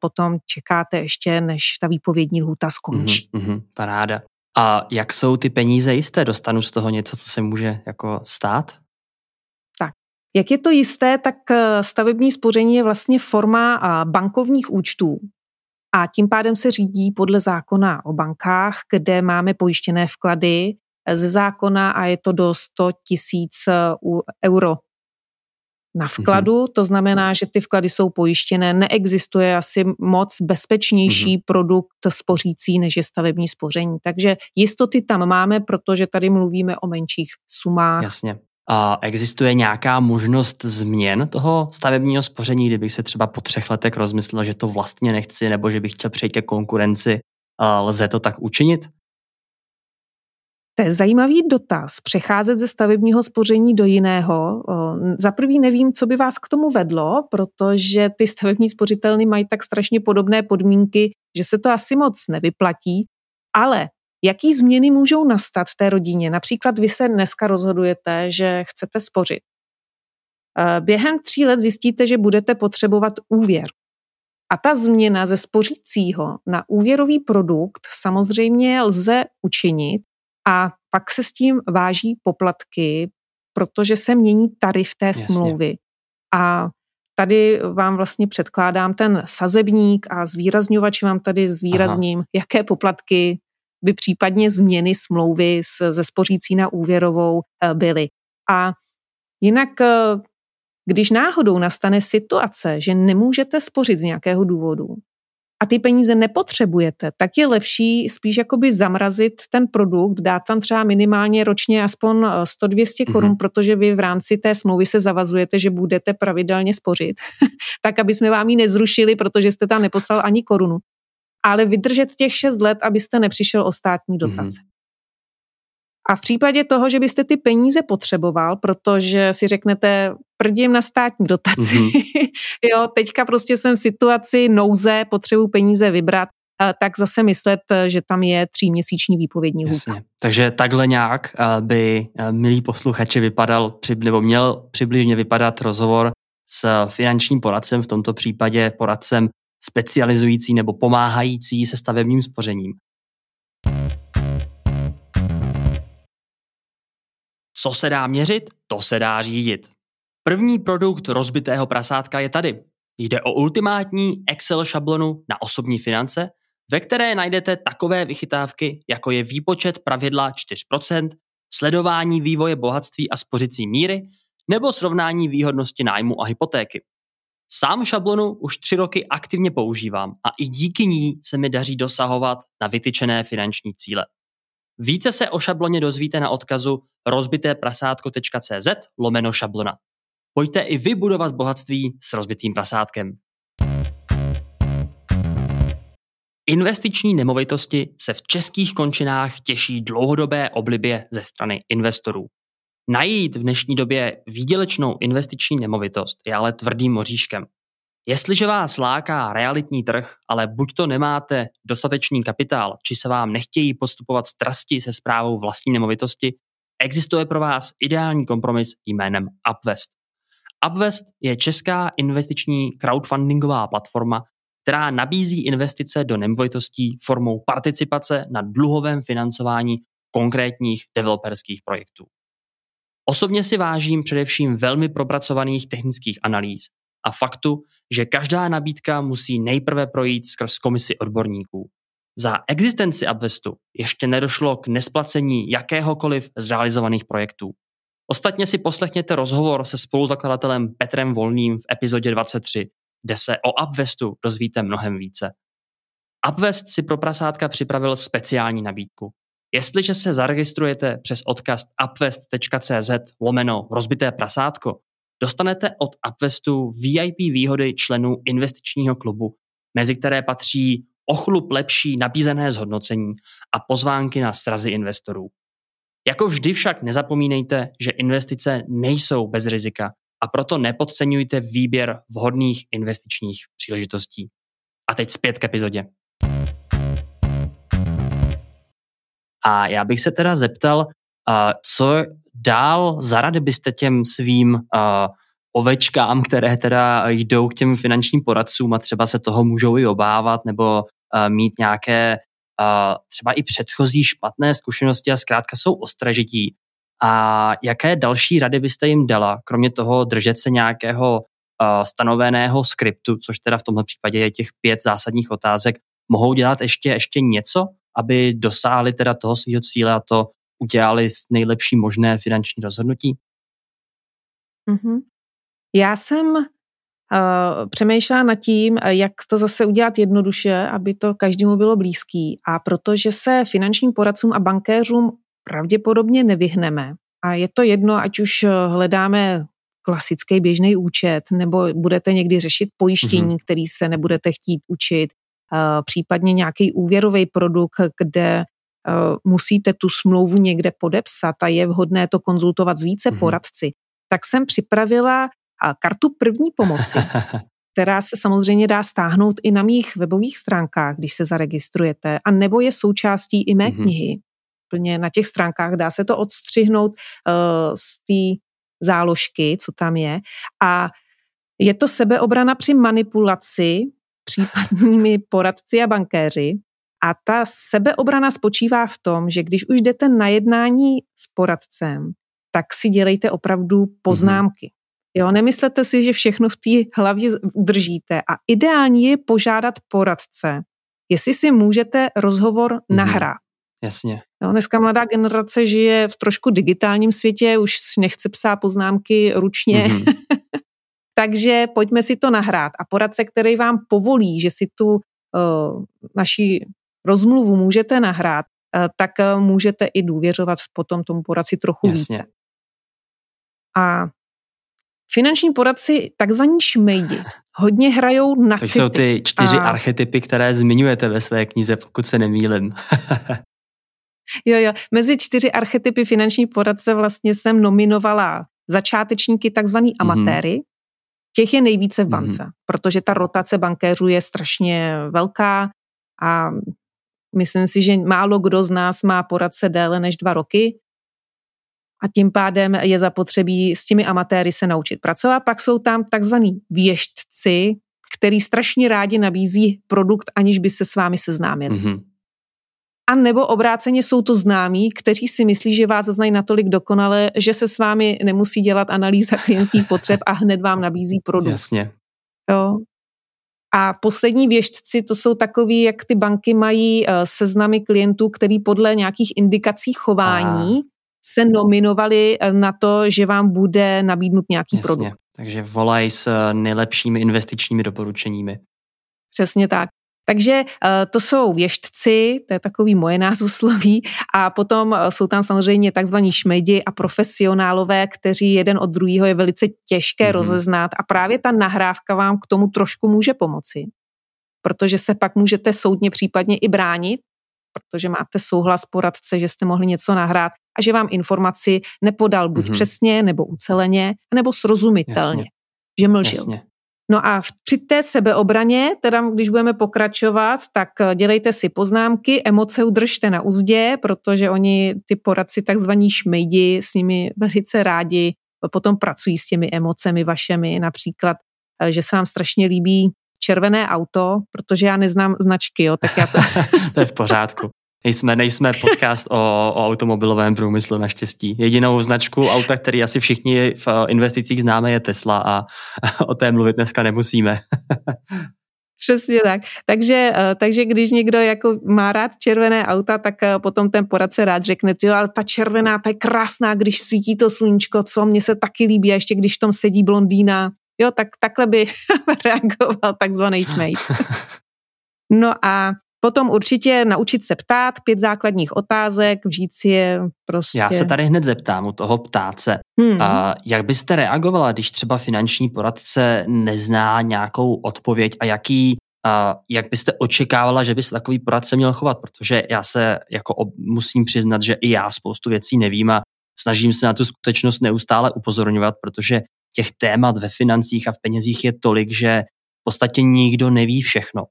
potom čekáte ještě, než ta výpovědní lhůta skončí. Mm-hmm, paráda. A jak jsou ty peníze jisté? Dostanu z toho něco, co se může jako stát? Tak, jak je to jisté, tak eh, stavební spoření je vlastně forma bankovních účtů. A tím pádem se řídí podle zákona o bankách, kde máme pojištěné vklady ze zákona a je to do 100 tisíc eh, euro na mhm. vkladu, mm-hmm. to znamená, že ty vklady jsou pojištěné. Neexistuje asi moc bezpečnější mm-hmm. produkt spořící, než je stavební spoření. Takže jistoty tam máme, protože tady mluvíme o menších sumách. Jasně. A existuje nějaká možnost změn toho stavebního spoření, kdybych se třeba po třech letech rozmyslel, že to vlastně nechci, nebo že bych chtěl přejít ke konkurenci? Lze to tak učinit? To je zajímavý dotaz, přecházet ze stavebního spoření do jiného. Za prvý nevím, co by vás k tomu vedlo, protože ty stavební spořitelny mají tak strašně podobné podmínky, že se to asi moc nevyplatí. Ale jaký změny můžou nastat v té rodině? Například vy se dneska rozhodujete, že chcete spořit. Během tří let zjistíte, že budete potřebovat úvěr. A ta změna ze spořícího na úvěrový produkt samozřejmě lze učinit a pak se s tím váží poplatky, protože se mění tarif té Jasně. smlouvy. A tady vám vlastně předkládám ten sazebník a zvýrazňovač vám tady zvýrazním, Aha. jaké poplatky by případně změny smlouvy ze spořící na úvěrovou eh, byly. A jinak, eh, když náhodou nastane situace, že nemůžete spořit z nějakého důvodu, a ty peníze nepotřebujete, tak je lepší spíš jakoby zamrazit ten produkt, dát tam třeba minimálně ročně aspoň 100-200 mm-hmm. korun, protože vy v rámci té smlouvy se zavazujete, že budete pravidelně spořit, [LAUGHS] tak aby jsme vám ji nezrušili, protože jste tam neposlal ani korunu. Ale vydržet těch 6 let, abyste nepřišel o státní mhm. dotace. Mm-hmm. A v případě toho, že byste ty peníze potřeboval, protože si řeknete, prdím na státní dotaci, mm-hmm. [LAUGHS] jo, teďka prostě jsem v situaci nouze, potřebuji peníze vybrat, tak zase myslet, že tam je tříměsíční výpovědní lhůta. Takže takhle nějak by milý posluchači vypadal, nebo měl přibližně vypadat rozhovor s finančním poradcem, v tomto případě poradcem specializující nebo pomáhající se stavebním spořením. Co se dá měřit, to se dá řídit. První produkt rozbitého prasátka je tady. Jde o ultimátní Excel šablonu na osobní finance, ve které najdete takové vychytávky, jako je výpočet pravidla 4%, sledování vývoje bohatství a spořicí míry nebo srovnání výhodnosti nájmu a hypotéky. Sám šablonu už tři roky aktivně používám a i díky ní se mi daří dosahovat na vytyčené finanční cíle. Více se o šabloně dozvíte na odkazu rozbiteprasátko.cz lomeno šablona. Pojďte i vy budovat bohatství s rozbitým prasátkem. Investiční nemovitosti se v českých končinách těší dlouhodobé oblibě ze strany investorů. Najít v dnešní době výdělečnou investiční nemovitost je ale tvrdým moříškem. Jestliže vás láká realitní trh, ale buď to nemáte dostatečný kapitál, či se vám nechtějí postupovat strasti se zprávou vlastní nemovitosti, existuje pro vás ideální kompromis jménem Upvest. Upvest je česká investiční crowdfundingová platforma, která nabízí investice do nemovitostí formou participace na dluhovém financování konkrétních developerských projektů. Osobně si vážím především velmi propracovaných technických analýz a faktu, že každá nabídka musí nejprve projít skrz komisi odborníků. Za existenci Upvestu ještě nedošlo k nesplacení jakéhokoliv z realizovaných projektů. Ostatně si poslechněte rozhovor se spoluzakladatelem Petrem Volným v epizodě 23, kde se o Upvestu dozvíte mnohem více. Upvest si pro prasátka připravil speciální nabídku. Jestliže se zaregistrujete přes odkaz upvest.cz lomeno rozbité prasátko, dostanete od Upvestu VIP výhody členů investičního klubu, mezi které patří ochlup lepší nabízené zhodnocení a pozvánky na srazy investorů. Jako vždy však nezapomínejte, že investice nejsou bez rizika a proto nepodceňujte výběr vhodných investičních příležitostí. A teď zpět k epizodě. A já bych se teda zeptal, co dál za rady byste těm svým ovečkám, které teda jdou k těm finančním poradcům a třeba se toho můžou i obávat nebo mít nějaké třeba i předchozí špatné zkušenosti a zkrátka jsou ostražití. A jaké další rady byste jim dala, kromě toho držet se nějakého stanoveného skriptu, což teda v tomto případě je těch pět zásadních otázek, mohou dělat ještě, ještě něco, aby dosáhli teda toho svého cíle a to udělali nejlepší možné finanční rozhodnutí? Mm-hmm. Já jsem uh, přemýšlela nad tím, jak to zase udělat jednoduše, aby to každému bylo blízký. A protože se finančním poradcům a bankéřům pravděpodobně nevyhneme, a je to jedno, ať už hledáme klasický běžný účet, nebo budete někdy řešit pojištění, mm-hmm. který se nebudete chtít učit, uh, případně nějaký úvěrový produkt, kde musíte tu smlouvu někde podepsat a je vhodné to konzultovat s více mm-hmm. poradci, tak jsem připravila kartu první pomoci, [LAUGHS] která se samozřejmě dá stáhnout i na mých webových stránkách, když se zaregistrujete, a nebo je součástí i mé mm-hmm. knihy. Plně na těch stránkách dá se to odstřihnout uh, z té záložky, co tam je. A je to sebeobrana při manipulaci případnými poradci a bankéři. A ta sebeobrana spočívá v tom, že když už jdete na jednání s poradcem, tak si dělejte opravdu poznámky. Mm-hmm. Jo, nemyslete si, že všechno v té hlavě držíte a ideální je požádat poradce, jestli si můžete rozhovor mm-hmm. nahrát. Jasně. Jo, dneska mladá generace žije v trošku digitálním světě, už nechce psát poznámky ručně, mm-hmm. [LAUGHS] takže pojďme si to nahrát. A poradce, který vám povolí, že si tu uh, naši rozmluvu můžete nahrát, uh, tak uh, můžete i důvěřovat potom tomu poradci trochu Jasně. více. A finanční poradci, takzvaní šmejdi, hodně hrajou na To jsou ty čtyři a... archetypy, které zmiňujete ve své knize, pokud se nemýlim. [LAUGHS] jo, jo. Mezi čtyři archetypy finanční poradce vlastně jsem nominovala začátečníky, takzvaný mhm. amatéry. Mm-hmm. Těch je nejvíce v mhm. bance, mm-hmm. protože ta rotace bankéřů je strašně velká a myslím si, že málo kdo z nás má poradce déle než dva roky a tím pádem je zapotřebí s těmi amatéry se naučit pracovat. Pak jsou tam takzvaní věštci, který strašně rádi nabízí produkt, aniž by se s vámi seznámili. Mm-hmm. A nebo obráceně jsou to známí, kteří si myslí, že vás znají natolik dokonale, že se s vámi nemusí dělat analýza klientských potřeb a hned vám nabízí produkt. Jasně. Jo. A poslední věštci, to jsou takový, jak ty banky mají uh, seznamy klientů, který podle nějakých indikací chování a se nominovali eh, na to, že vám bude nabídnut nějaký Jasně. produkt. Takže volají s eh, nejlepšími investičními doporučeními. Přesně tak. Takže eh, to jsou věštci, to je takový moje názvosloví, a potom jsou tam samozřejmě takzvaní šmejdi a profesionálové, kteří jeden od druhého je velice těžké mm-hmm. rozeznat a právě ta nahrávka vám k tomu trošku může pomoci, protože se pak můžete soudně případně i bránit, protože máte souhlas poradce, že jste mohli něco nahrát a že vám informaci nepodal buď mm-hmm. přesně, nebo uceleně, nebo srozumitelně, Jasně. že mlžil. Jasně. No a při té sebeobraně, teda když budeme pokračovat, tak eh, dělejte si poznámky, emoce udržte na úzdě, protože oni, ty poradci, takzvaní šmejdi, s nimi velice rádi potom pracují s těmi emocemi vašemi, například, eh, že se vám strašně líbí červené auto, protože já neznám značky, jo, tak já to... [LAUGHS] to je v pořádku. Nejsme, nejsme podcast o, o automobilovém průmyslu naštěstí. Jedinou značku auta, který asi všichni v investicích známe, je Tesla a [LAUGHS] o té mluvit dneska nemusíme. [LAUGHS] Přesně tak. Takže, eh, takže když někdo jako má rád červené auta, tak eh, potom ten poradce rád řekne, jo, ale ta červená, ta je krásná, když svítí to sluníčko, co mně se taky líbí, a ještě když v tom sedí blondýna, jo, tak takhle by [LAUGHS] reagoval takzvaný šmejt. No a Potom určitě naučit se ptát, pět základních otázek, vžít si je prostě. Já se tady hned zeptám u toho ptáce. Hmm. A jak byste reagovala, když třeba finanční poradce nezná nějakou odpověď a jaký a jak byste očekávala, že by se takový poradce měl chovat? Protože já se jako ob, musím přiznat, že i já spoustu věcí nevím a snažím se na tu skutečnost neustále upozorňovat, protože těch témat ve financích a v penězích je tolik, že v podstatě nikdo neví všechno.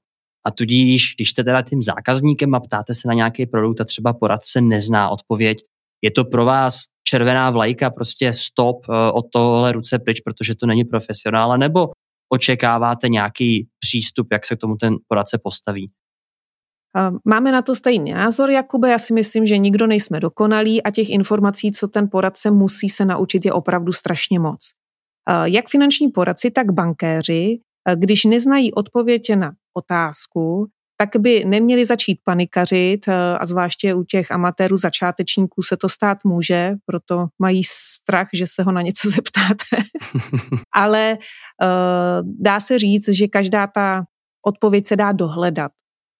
A tudíž, když jste teda tím zákazníkem a ptáte se na nějaký produkt a třeba poradce nezná odpověď, je to pro vás červená vlajka, prostě stop eh, od tohle ruce pryč, protože to není profesionál, nebo očekáváte nějaký přístup, jak se k tomu ten poradce postaví? Máme na to stejný názor, Jakube. Já si myslím, že nikdo nejsme dokonalí a těch informací, co ten poradce musí se naučit, je opravdu strašně moc. Jak finanční poradci, tak bankéři, když neznají odpověď na otázku, tak by neměli začít panikařit a zvláště u těch amatérů, začátečníků se to stát může, proto mají strach, že se ho na něco [LAUGHS] zeptáte. [LAUGHS] Ale uh, dá se říct, že každá ta odpověď se dá dohledat.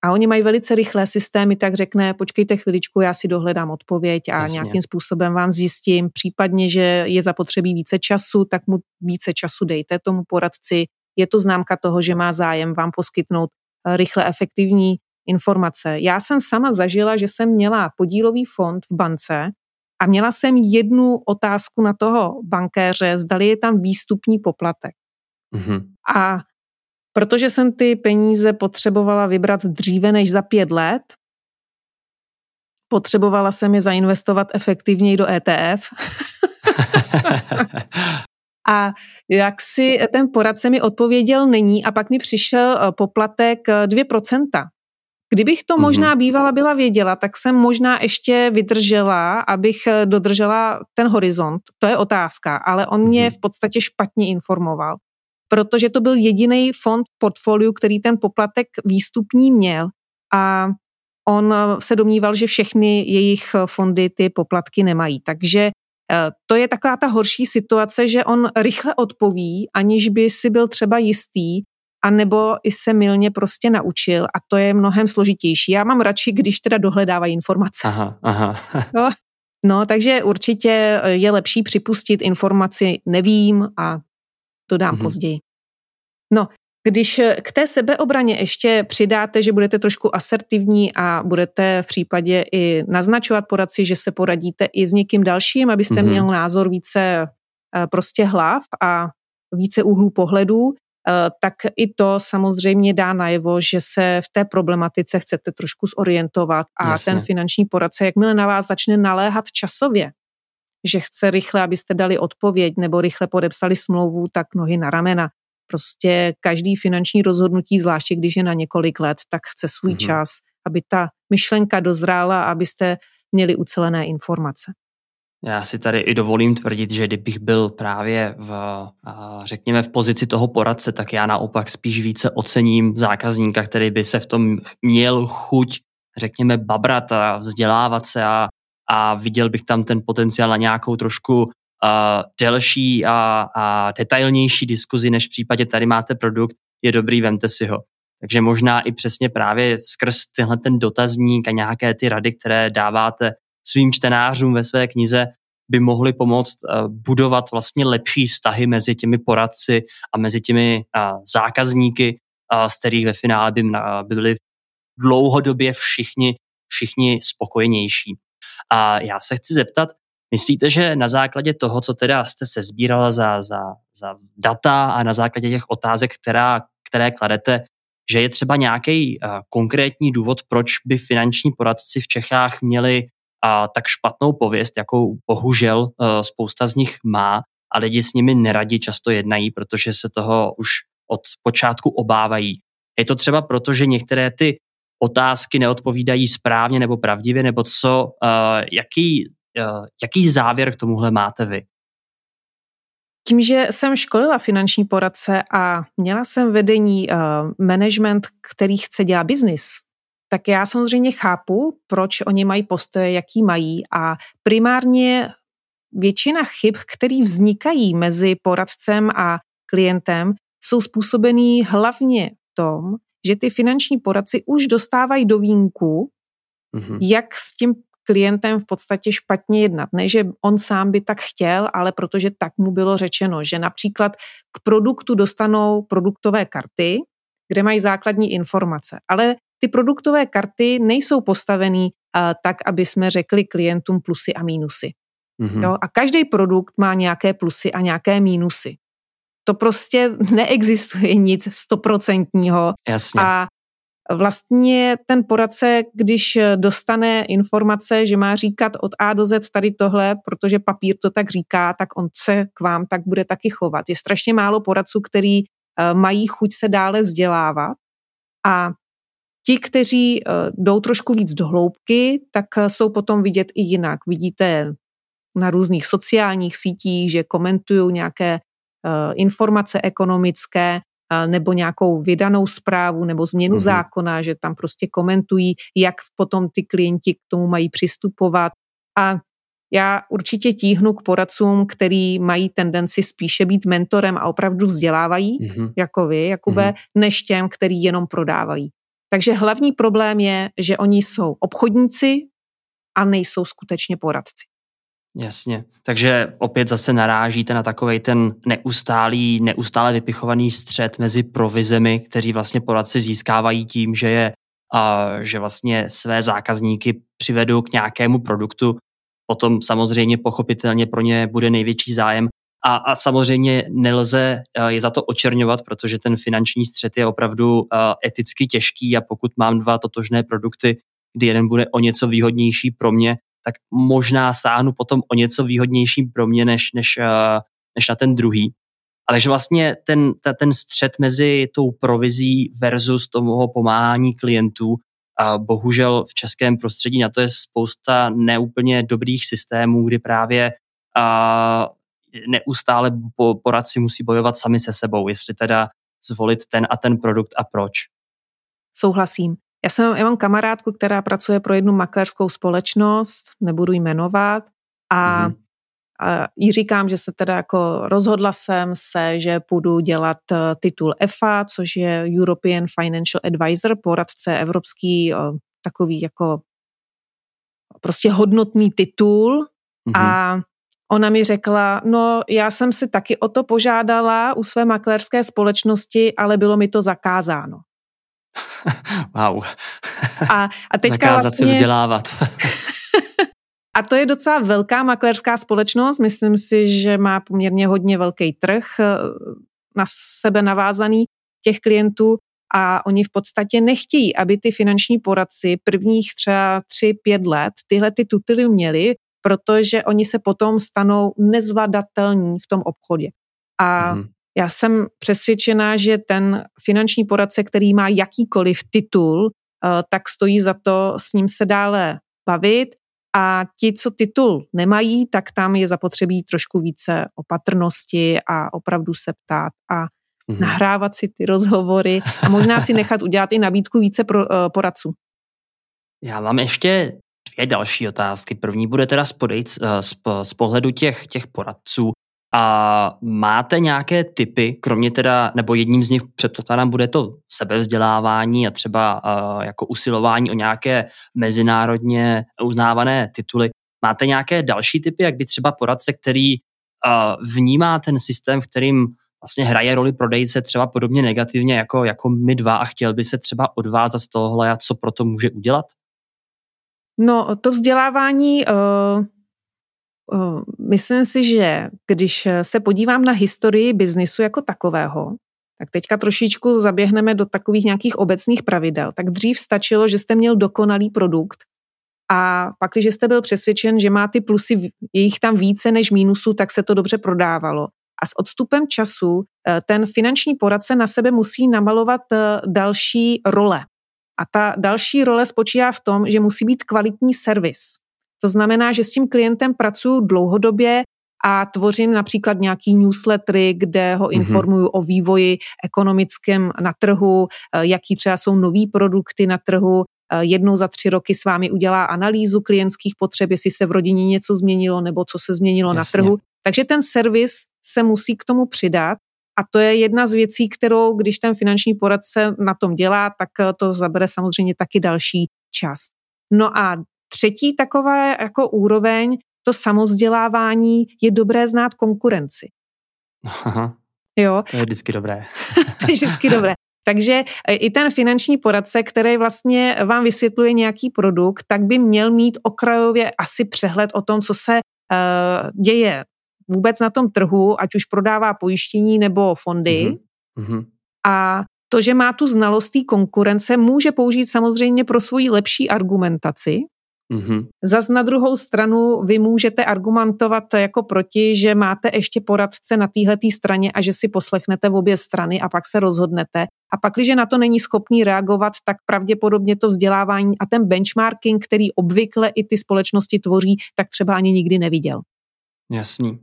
A oni mají velice rychlé systémy, tak řekne, počkejte chviličku, já si dohledám odpověď a Jasně. nějakým způsobem vám zjistím, případně, že je zapotřebí více času, tak mu více času dejte tomu poradci, je to známka toho, že má zájem vám poskytnout eh, rychle efektivní informace. Já jsem sama zažila, že jsem měla podílový fond v bance a měla jsem jednu otázku na toho bankéře, zdali je tam výstupní poplatek. Mm-hmm. A protože jsem ty peníze potřebovala vybrat dříve než za pět let, potřebovala jsem je zainvestovat efektivněji do ETF. [LAUGHS] [LAUGHS] A jak si ten poradce mi odpověděl, není a pak mi přišel eh, poplatek 2%. Eh, Kdybych to mm-hmm. možná bývala byla věděla, tak jsem možná ještě vydržela, abych eh, dodržela ten horizont. To je otázka, ale on mě mm-hmm. v podstatě špatně informoval, protože to byl jediný fond portfoliu, který ten poplatek výstupní měl a on se domníval, že všechny jejich fondy ty poplatky nemají. Takže to je taková ta horší situace, že on rychle odpoví, aniž by si byl třeba jistý, a nebo i se milně prostě naučil a to je mnohem složitější. Já mám radši, když teda dohledávají informace. Aha, aha. [LAUGHS] no, no, takže určitě je lepší připustit informaci nevím a to dám mm-hmm. později. No, když eh, k té sebeobraně ještě přidáte, že budete trošku asertivní a budete v případě i naznačovat poradci, že se poradíte i s někým dalším, abyste mm-hmm. měl názor více eh, prostě hlav a více úhlů pohledů, eh, tak i to samozřejmě dá najevo, že se v té problematice chcete trošku zorientovat a Jasně. ten finanční poradce, jakmile na vás začne naléhat časově, že chce rychle, abyste dali odpověď nebo rychle podepsali smlouvu, tak nohy na ramena. Prostě každý finanční rozhodnutí, zvláště když je na několik let, tak chce svůj mm-hmm. čas, aby ta myšlenka dozrála, abyste měli ucelené informace. Já si tady i dovolím tvrdit, že kdybych byl právě v, řekněme, v pozici toho poradce, tak já naopak spíš více ocením zákazníka, který by se v tom měl chuť, řekněme, babrat a vzdělávat se a, a viděl bych tam ten potenciál na nějakou trošku delší a, a detailnější diskuzi, než v případě tady máte produkt, je dobrý, vemte si ho. Takže možná i přesně právě skrz tenhle ten dotazník a nějaké ty rady, které dáváte svým čtenářům ve své knize, by mohly pomoct uh, budovat vlastně lepší vztahy mezi těmi poradci a mezi těmi uh, zákazníky, z kterých ve finále by, by byli dlouhodobě všichni, všichni spokojenější. A já se chci zeptat, Myslíte, že na základě toho, co teda jste se sbírala za, za, za data a na základě těch otázek, která, které kladete, že je třeba nějaký uh, konkrétní důvod, proč by finanční poradci v Čechách měli uh, tak špatnou pověst, jakou bohužel uh, spousta z nich má a lidi s nimi neradi často jednají, protože se toho už od počátku obávají. Je to třeba proto, že některé ty otázky neodpovídají správně nebo pravdivě, nebo co, jaký Eh, jaký závěr k tomuhle máte vy? Tím, že jsem školila finanční poradce a měla jsem vedení uh, management, který chce dělat biznis, tak já samozřejmě chápu, proč oni mají postoje, jaký mají a primárně většina chyb, které vznikají mezi poradcem a klientem, jsou způsobený hlavně tom, že ty finanční poradci už dostávají do vínku, mm-hmm. jak s tím klientem v podstatě špatně jednat. Ne, že on sám by tak chtěl, ale protože tak mu bylo řečeno, že například k produktu dostanou produktové karty, kde mají základní informace. Ale ty produktové karty nejsou postavený uh, tak, aby jsme řekli klientům plusy a mínusy. Mm-hmm. Jo? A každý produkt má nějaké plusy a nějaké mínusy. To prostě [LAUGHS] neexistuje nic stoprocentního. Jasně. A vlastně ten poradce, když dostane informace, že má říkat od A do Z tady tohle, protože papír to tak říká, tak on se k vám tak bude taky chovat. Je strašně málo poradců, který eh, mají chuť se dále vzdělávat a ti, kteří eh, jdou trošku víc do hloubky, tak eh, jsou potom vidět i jinak. Vidíte na různých sociálních sítích, že komentují nějaké informace ekonomické, nebo nějakou vydanou zprávu nebo změnu mm-hmm. zákona, že tam prostě komentují, jak potom ty klienti k tomu mají přistupovat. A já určitě tíhnu k poradcům, který mají tendenci spíše být mentorem a opravdu vzdělávají, mm-hmm. jako vy, Jakube, mm-hmm. než těm, který jenom prodávají. Takže hlavní problém je, že oni jsou obchodníci a nejsou skutečně poradci. Jasně. Takže opět zase narážíte na takový ten neustálý, neustále vypichovaný střed mezi provizemi, kteří vlastně poradci získávají tím, že je a že vlastně své zákazníky přivedou k nějakému produktu. Potom samozřejmě pochopitelně pro ně bude největší zájem. A, a samozřejmě nelze je za to očerňovat, protože ten finanční střed je opravdu eticky těžký a pokud mám dva totožné produkty, kdy jeden bude o něco výhodnější pro mě, tak možná sáhnu potom o něco výhodnější pro mě, než, než, eh, než na ten druhý. Ale že vlastně ten, ta, ten střed mezi tou provizí versus toho pomáhání klientů, a bohužel v českém prostředí na to je spousta neúplně dobrých systémů, kdy právě a, neustále poradci musí bojovat sami se sebou, jestli teda zvolit ten a ten produkt a proč. Souhlasím. Já, jsem, já mám kamarádku, která pracuje pro jednu makléřskou společnost, nebudu jmenovat, a, mm-hmm. a jí říkám, že se teda jako rozhodla jsem se, že půjdu dělat eh, titul EFA, což je European Financial Advisor, poradce evropský, takový jako prostě hodnotný titul mm-hmm. a Ona mi řekla, no já jsem si taky o to požádala u své makléřské společnosti, ale bylo mi to zakázáno. [LAUGHS] wow. A, a teďka Zakázat vlastně... si vzdělávat. [LAUGHS] a to je docela velká makléřská společnost. Myslím si, že má poměrně hodně velký trh eh, na sebe navázaný těch klientů a oni v podstatě nechtějí, aby ty finanční poradci prvních třeba tři pět let tyhle ty tutily měli, protože oni se potom stanou nezvladatelní v tom obchodě. A mm. Já jsem přesvědčená, že ten finanční poradce, který má jakýkoliv titul, eh, tak stojí za to s ním se dále bavit a ti, co titul nemají, tak tam je zapotřebí trošku více opatrnosti a opravdu se ptát a mm. nahrávat si ty rozhovory a možná si nechat udělat i nabídku více pro, uh, poradců. Já mám ještě dvě další otázky. První bude teda z, podejc, eh, z, z pohledu těch, těch poradců. A máte nějaké typy, kromě teda, nebo jedním z nich předpokládám, bude to sebevzdělávání a třeba uh, jako usilování o nějaké mezinárodně uznávané tituly. Máte nějaké další typy, jak by třeba poradce, který uh, vnímá ten systém, v kterým vlastně hraje roli prodejce třeba podobně negativně jako, jako my dva a chtěl by se třeba odvázat z tohohle a co pro to může udělat? No, to vzdělávání, uh, myslím si, že když se podívám na historii biznisu jako takového, tak teďka trošičku zaběhneme do takových nějakých obecných pravidel. Tak dřív stačilo, že jste měl dokonalý produkt a pak, když jste byl přesvědčen, že má ty plusy, je jich tam více než mínusů, tak se to dobře prodávalo. A s odstupem času ten finanční poradce na sebe musí namalovat další role. A ta další role spočívá v tom, že musí být kvalitní servis. To znamená, že s tím klientem pracuji dlouhodobě a tvořím například nějaký newslettery, kde ho mhm. informuju mm-hmm. o vývoji ekonomickém na trhu, eh, jaký třeba jsou nový produkty na trhu. Eh, jednou za tři roky s vámi udělá analýzu klientských potřeb, jestli se v rodině něco změnilo nebo co se změnilo Jasně. na trhu. Takže ten servis se musí k tomu přidat a to je jedna z věcí, kterou, když ten finanční poradce na tom dělá, tak eh, to zabere samozřejmě taky další čas. No a třetí taková jako úroveň, to samozdělávání, je dobré znát konkurenci. Aha. Jo. To je vždycky dobré. [LAUGHS] to je vždycky dobré. Takže eh, i ten finanční poradce, který vlastně vám vysvětluje nějaký produkt, tak by měl mít okrajově asi přehled o tom, co se uh, děje vůbec na tom trhu, ať už prodává pojištění nebo fondy. Mm-hmm. A to, že má tu znalost té konkurence, může použít samozřejmě pro svoji lepší argumentaci. Mm-hmm. Zas na druhou stranu vy můžete argumentovat jako proti, že máte ještě poradce na téhle straně a že si poslechnete v obě strany a pak se rozhodnete. A pak, když na to není schopný reagovat, tak pravděpodobně to vzdělávání a ten benchmarking, který obvykle i ty společnosti tvoří, tak třeba ani nikdy neviděl. Jasný.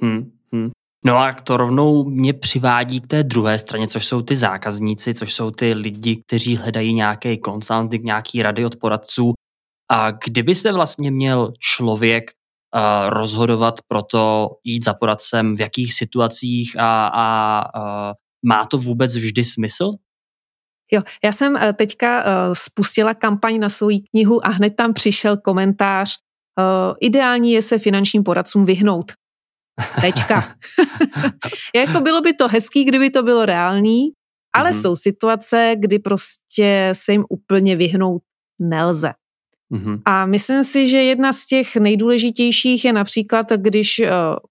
Hmm, hmm. No a to rovnou mě přivádí k té druhé straně, což jsou ty zákazníci, což jsou ty lidi, kteří hledají nějaký consulting, nějaký rady od poradců. A kdyby se vlastně měl člověk uh, rozhodovat pro to jít za poradcem, v jakých situacích a, a uh, má to vůbec vždy smysl? Jo, já jsem uh, teďka spustila kampaň na svou knihu a hned tam přišel komentář, ideální je se finančním poradcům vyhnout. Tečka. [LAUGHS] jako bylo by to hezký, kdyby to bylo reálný, ale mm-hmm. jsou situace, kdy prostě se jim úplně vyhnout nelze. Mm-hmm. A myslím si, že jedna z těch nejdůležitějších je například, když uh,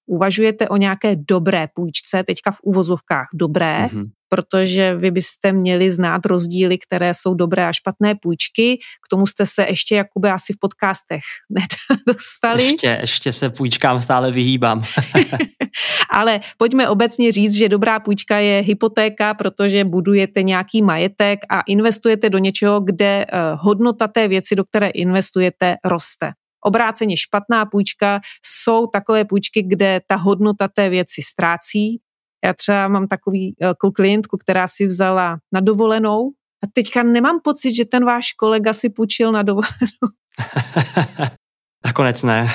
uvažujete o nějaké dobré půjčce, teďka v úvozovkách dobré, mm-hmm protože vy byste měli znát rozdíly, které jsou dobré a špatné půjčky. K tomu jste se ještě, Jakube, asi v podcastech [LAUGHS] nedostali. Ještě, ještě se půjčkám stále vyhýbám. [LAUGHS] [LAUGHS] Ale pojďme obecně říct, že dobrá půjčka je hypotéka, protože budujete nějaký majetek a investujete do něčeho, kde eh, hodnota té věci, do které investujete, roste. Obráceně špatná půjčka jsou takové půjčky, kde ta hodnota té věci ztrácí. Já třeba mám takový jako klientku, která si vzala na dovolenou a teďka nemám pocit, že ten váš kolega si půjčil na dovolenou. [LAUGHS] Nakonec ne.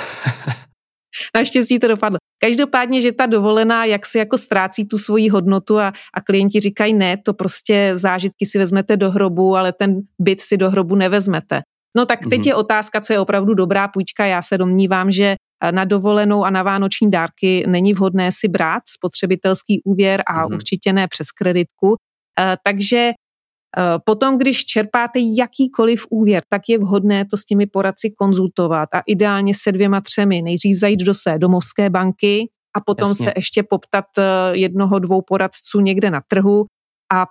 Naštěstí to dopadlo. Každopádně, že ta dovolená, jak si jako ztrácí tu svoji hodnotu a, a klienti říkají ne, to prostě zážitky si vezmete do hrobu, ale ten byt si do hrobu nevezmete. No tak teď mm-hmm. je otázka, co je opravdu dobrá půjčka. Já se domnívám, že eh, na dovolenou a na vánoční dárky není vhodné si brát spotřebitelský úvěr a mm-hmm. určitě ne přes kreditku. Eh, takže eh, Potom, když čerpáte jakýkoliv úvěr, tak je vhodné to s těmi poradci konzultovat a ideálně se dvěma třemi. Nejdřív zajít do své domovské banky a potom Jasně. se ještě poptat jednoho, dvou poradců někde na trhu a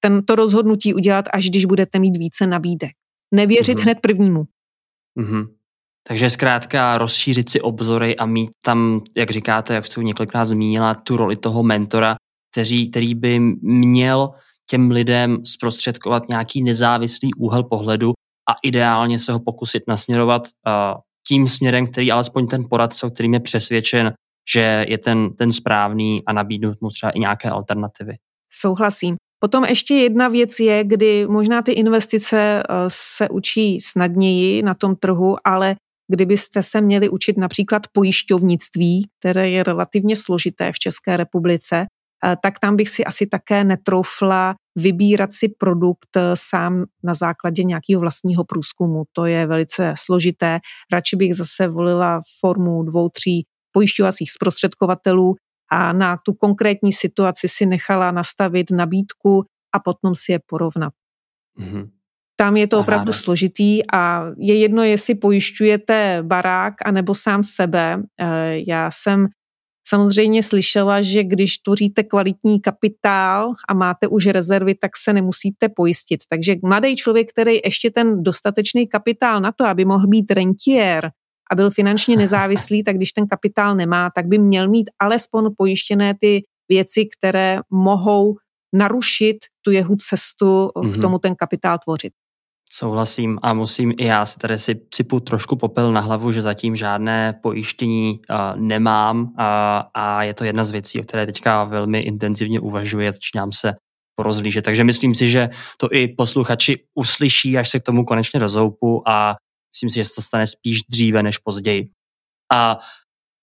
tento rozhodnutí udělat, až když budete mít více nabídek nevěřit mm-hmm. hned prvnímu. Mm-hmm. Takže zkrátka rozšířit si obzory a mít tam, jak říkáte, jak jste několikrát zmínila, tu roli toho mentora, který, který by měl těm lidem zprostředkovat nějaký nezávislý úhel pohledu a ideálně se ho pokusit nasměrovat uh, tím směrem, který alespoň ten poradce, kterým je přesvědčen, že je ten, ten správný a nabídnout mu třeba i nějaké alternativy. Souhlasím. Potom ještě jedna věc je, kdy možná ty investice eh, se učí snadněji na tom trhu, ale kdybyste se měli učit například pojišťovnictví, které je relativně složité v České republice, eh, tak tam bych si asi také netroufla vybírat si produkt eh, sám na základě nějakého vlastního průzkumu. To je velice složité. Radši bych zase volila formu dvou, tří pojišťovacích zprostředkovatelů, a na tu konkrétní situaci si nechala nastavit nabídku a potom si je porovnat. Mm-hmm. Tam je to Aha, opravdu ne. složitý a je jedno, jestli pojišťujete barák anebo sám sebe. Eh, já jsem samozřejmě slyšela, že když tvoříte kvalitní kapitál a máte už rezervy, tak se nemusíte pojistit. Takže mladý člověk, který ještě ten dostatečný kapitál na to, aby mohl být rentier, a byl finančně nezávislý, tak když ten kapitál nemá, tak by měl mít alespoň pojištěné ty věci, které mohou narušit tu jeho cestu mm-hmm. k mhm. tomu ten kapitál tvořit. Souhlasím a musím i já si tady si sypu trošku popel na hlavu, že zatím žádné pojištění uh, nemám uh, a je to jedna z věcí, o které teďka velmi intenzivně uvažuji, začínám se porozlížet. Takže myslím si, že to i posluchači uslyší, až se k tomu konečně rozoupu a Myslím si, že se to stane spíš dříve než později. A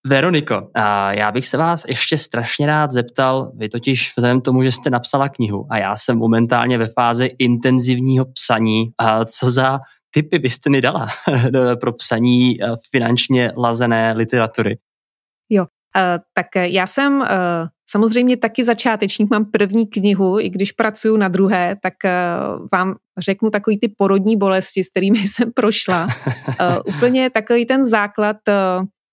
Veroniko, a já bych se vás ještě strašně rád zeptal, vy totiž vzhledem tomu, že jste napsala knihu a já jsem momentálně ve fázi intenzivního psaní, a co za typy byste mi dala [LAUGHS] pro psaní finančně lazené literatury? Jo, tak já jsem samozřejmě taky začátečník, mám první knihu, i když pracuji na druhé, tak vám řeknu takový ty porodní bolesti, s kterými [LAUGHS] jsem prošla. Úplně takový ten základ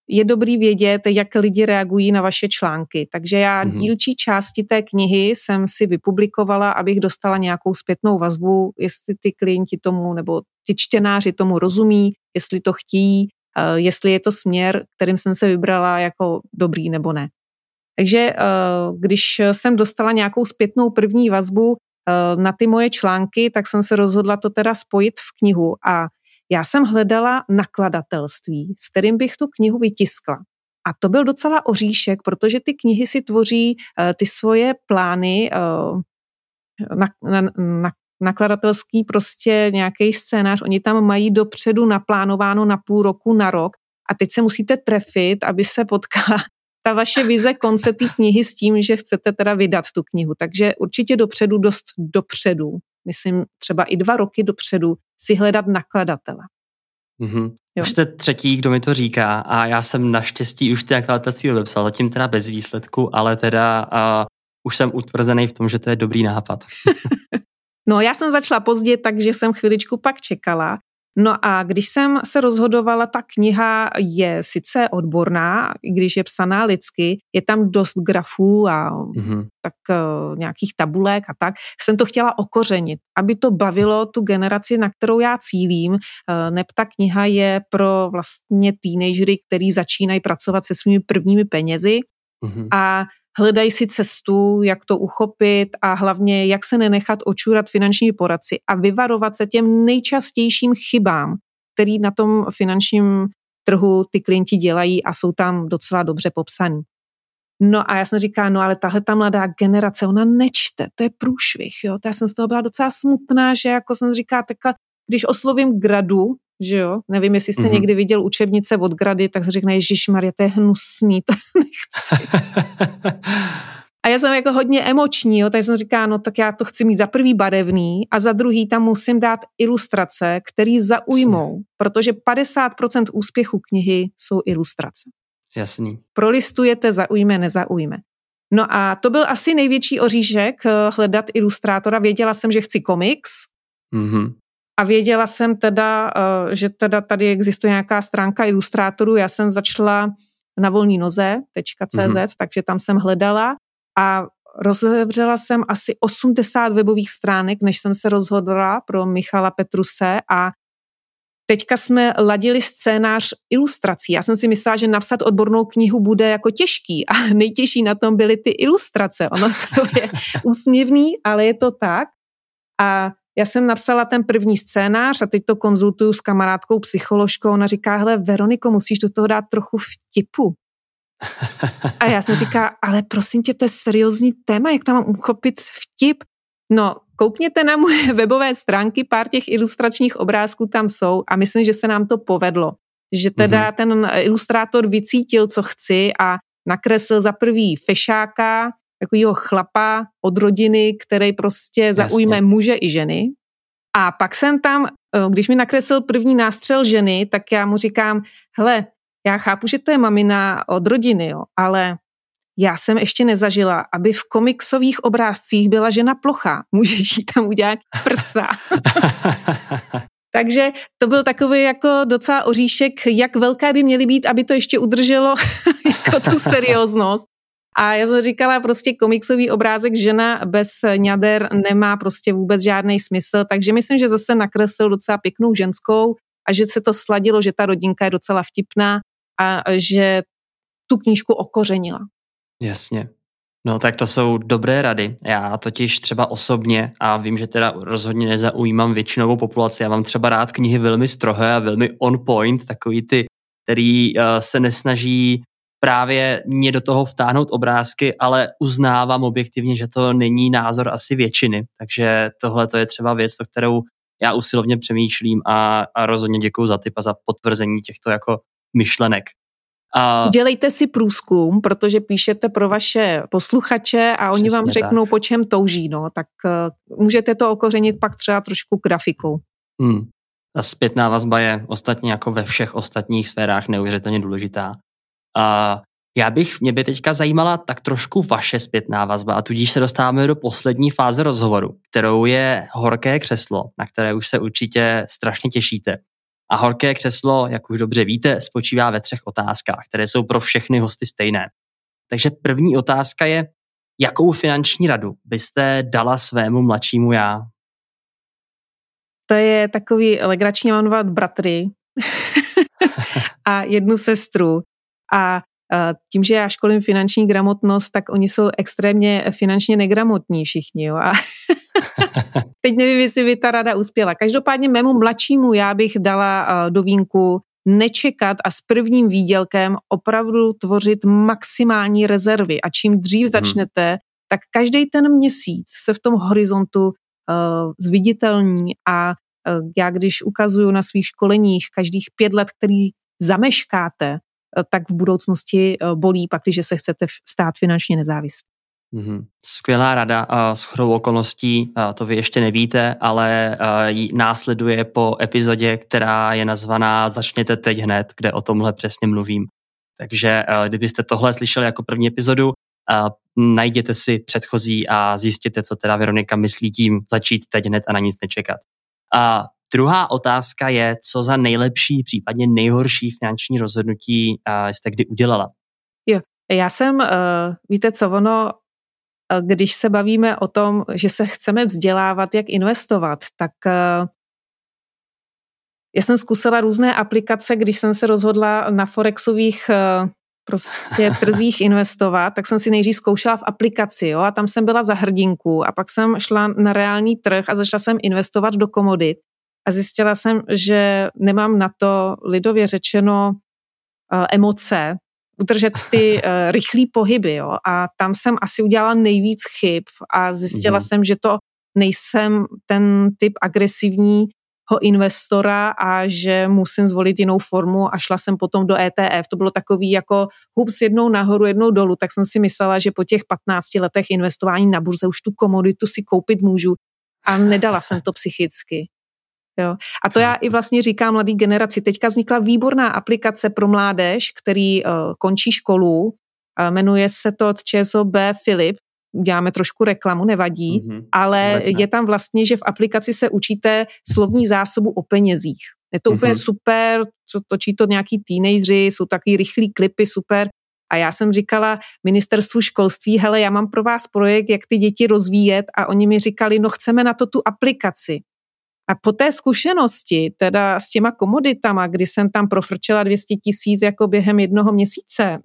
je dobrý vědět, jak lidi reagují na vaše články. Takže já mm-hmm. dílčí části té knihy jsem si vypublikovala, abych dostala nějakou zpětnou vazbu, jestli ty klienti tomu nebo ty čtenáři tomu rozumí, jestli to chtějí, jestli je to směr, kterým jsem se vybrala jako dobrý nebo ne. Takže když jsem dostala nějakou zpětnou první vazbu na ty moje články, tak jsem se rozhodla to teda spojit v knihu a já jsem hledala nakladatelství, s kterým bych tu knihu vytiskla. A to byl docela oříšek, protože ty knihy si tvoří ty svoje plány na, na, na, nakladatelský prostě nějaký scénář, oni tam mají dopředu naplánováno na půl roku, na rok a teď se musíte trefit, aby se potkala ta vaše vize konce té knihy s tím, že chcete teda vydat tu knihu. Takže určitě dopředu, dost dopředu, myslím třeba i dva roky dopředu, si hledat nakladatele. Mm-hmm. Jo. Už jste třetí, kdo mi to říká a já jsem naštěstí už ty nakladatelství websal, zatím teda bez výsledku, ale teda uh, už jsem utvrzený v tom, že to je dobrý nápad. [LAUGHS] No já jsem začala pozdě, takže jsem chviličku pak čekala. No a když jsem se rozhodovala, ta kniha je sice odborná, i když je psaná lidsky, je tam dost grafů a mm-hmm. tak uh, nějakých tabulek a tak, jsem to chtěla okořenit, aby to bavilo tu generaci, na kterou já cílím. Uh, neb ta kniha je pro vlastně teenagery, který začínají pracovat se svými prvními penězi mm-hmm. a hledají si cestu, jak to uchopit a hlavně jak se nenechat očurat finanční poradci a vyvarovat se těm nejčastějším chybám, který na tom finančním trhu ty klienti dělají a jsou tam docela dobře popsaný. No a já jsem říká, no ale tahle ta mladá generace, ona nečte, to je průšvih, jo. To já jsem z toho byla docela smutná, že jako jsem říká, takhle, když oslovím gradu, že jo, nevím, jestli jste mm-hmm. někdy viděl učebnice od grady, tak se řekne, Ježíš Maria, to je hnusný, to [LAUGHS] nechci. A já jsem jako hodně emoční, jo, tak jsem říká, no tak já to chci mít za prvý barevný a za druhý tam musím dát ilustrace, které zaujmou, protože 50% úspěchu knihy jsou ilustrace. Jasný. Prolistujete, zaujme, nezaujme. No a to byl asi největší oříšek eh, hledat ilustrátora. Věděla jsem, že chci komiks mm-hmm. A věděla jsem teda, eh, že teda tady existuje nějaká stránka ilustrátorů. Já jsem začala na volní noze.cz, mm-hmm. takže tam jsem hledala a rozevřela jsem asi 80 webových stránek, než jsem se rozhodla pro Michala Petruse a Teďka jsme ladili scénář ilustrací. Já jsem si myslela, že napsat odbornou knihu bude jako těžký [LAUGHS] a nejtěžší na tom byly ty ilustrace. Ono to je [LAUGHS] úsměvný, ale je to tak. A já jsem napsala ten první scénář a teď to konzultuju s kamarádkou psycholožkou. Ona říká, hele Veroniko, musíš do toho dát trochu vtipu. A já jsem říká, ale prosím tě, to je seriózní téma, jak tam mám uchopit vtip? No, koukněte na moje [LAUGHS] webové stránky, pár těch ilustračních obrázků tam jsou a myslím, že se nám to povedlo. Že teda mm-hmm. ten ilustrátor vycítil, co chci a nakreslil za prvý fešáka, takovýho chlapa od rodiny, který prostě Jasně. zaujme muže i ženy. A pak jsem tam, eh, když mi nakreslil první nástřel ženy, tak já mu říkám, hele, já chápu, že to je mamina od rodiny, jo, ale já jsem ještě nezažila, aby v komiksových obrázcích byla žena plocha. [LAUGHS] Můžeš jí tam udělat prsa. [LAUGHS] Takže to byl takový jako docela oříšek, jak velké by měly být, aby to ještě udrželo [LAUGHS] jako tu serióznost. A já jsem říkala, prostě komiksový obrázek žena bez ňader nemá prostě vůbec žádný smysl, takže myslím, že zase nakreslil docela pěknou ženskou a že se to sladilo, že ta rodinka je docela vtipná a že tu knížku okořenila. Jasně. No tak to jsou dobré rady. Já totiž třeba osobně, a vím, že teda rozhodně nezaujímám většinovou populaci, já mám třeba rád knihy velmi strohé a velmi on point, takový ty, který uh, se nesnaží právě mě do toho vtáhnout obrázky, ale uznávám objektivně, že to není názor asi většiny. Takže tohle to je třeba věc, o kterou já usilovně přemýšlím a, a rozhodně děkuji za tip a za potvrzení těchto jako myšlenek. A... Udělejte si průzkum, protože píšete pro vaše posluchače a oni vám řeknou, tak. po čem touží. No, tak uh, můžete to okořenit pak třeba trošku grafikou. Hmm. Ta zpětná vazba je ostatně jako ve všech ostatních sférách neuvěřitelně důležitá. A já bych, mě by teďka zajímala tak trošku vaše zpětná vazba a tudíž se dostáváme do poslední fáze rozhovoru, kterou je horké křeslo, na které už se určitě strašně těšíte. A horké křeslo, jak už dobře víte, spočívá ve třech otázkách, které jsou pro všechny hosty stejné. Takže první otázka je, jakou finanční radu byste dala svému mladšímu já? To je takový legrační, mám dva bratry [LAUGHS] a jednu sestru. A tím, že já školím finanční gramotnost, tak oni jsou extrémně finančně negramotní všichni. Jo? A [LAUGHS] teď nevím, jestli by ta rada uspěla. Každopádně mému mladšímu já bych dala do vínku nečekat a s prvním výdělkem opravdu tvořit maximální rezervy. A čím dřív hmm. začnete, tak každý ten měsíc se v tom horizontu uh, zviditelní a uh, já když ukazuju na svých školeních každých pět let, který zameškáte, tak v budoucnosti eh, bolí pak, když se chcete stát finančně nezávislí. Mm-hmm. Skvělá rada. S chodou okolností, to vy ještě nevíte, ale následuje po epizodě, která je nazvaná Začněte teď hned, kde o tomhle přesně mluvím. Takže kdybyste tohle slyšeli jako první epizodu, najděte si předchozí a zjistěte, co teda Veronika myslí tím začít teď hned a na nic nečekat. A Druhá otázka je, co za nejlepší, případně nejhorší finanční rozhodnutí uh, jste kdy udělala? Jo, já jsem, uh, víte co, ono, uh, když se bavíme o tom, že se chceme vzdělávat, jak investovat, tak já jsem zkusila různé aplikace, když jsem se rozhodla na Forexových prostě [LAUGHS] trzích investovat, tak jsem si nejdřív zkoušela v aplikaci jo, a tam jsem byla za hrdinku a pak jsem šla na reálný trh a začala jsem investovat do komodit a zjistila jsem, že nemám na to lidově řečeno uh, emoce, udržet ty [LAUGHS] uh, rychlé pohyby. Jo? A tam jsem asi udělala nejvíc chyb a zjistila mm. jsem, že to nejsem ten typ agresivní investora a že musím zvolit jinou formu a šla jsem potom do ETF. To bylo takový jako hups jednou nahoru, jednou dolů, tak jsem si myslela, že po těch 15 letech investování na burze už tu komoditu si koupit můžu a nedala jsem to psychicky. Jo. A to já i vlastně říkám mladý generaci. Teďka vznikla výborná aplikace pro mládež, který uh, končí školu, uh, jmenuje se to od ČSOB Filip, děláme trošku reklamu, nevadí, mm-hmm. ale je tam vlastně, že v aplikaci se učíte slovní zásobu o penězích. Je to mm-hmm. úplně super, co točí to nějaký teenageři, jsou takový rychlí klipy, super. A já jsem říkala ministerstvu školství, hele, já mám pro vás projekt, jak ty děti rozvíjet a oni mi říkali, no chceme na to tu aplikaci. A po té zkušenosti, teda s těma komoditama, kdy jsem tam profrčela 200 tisíc jako během jednoho měsíce,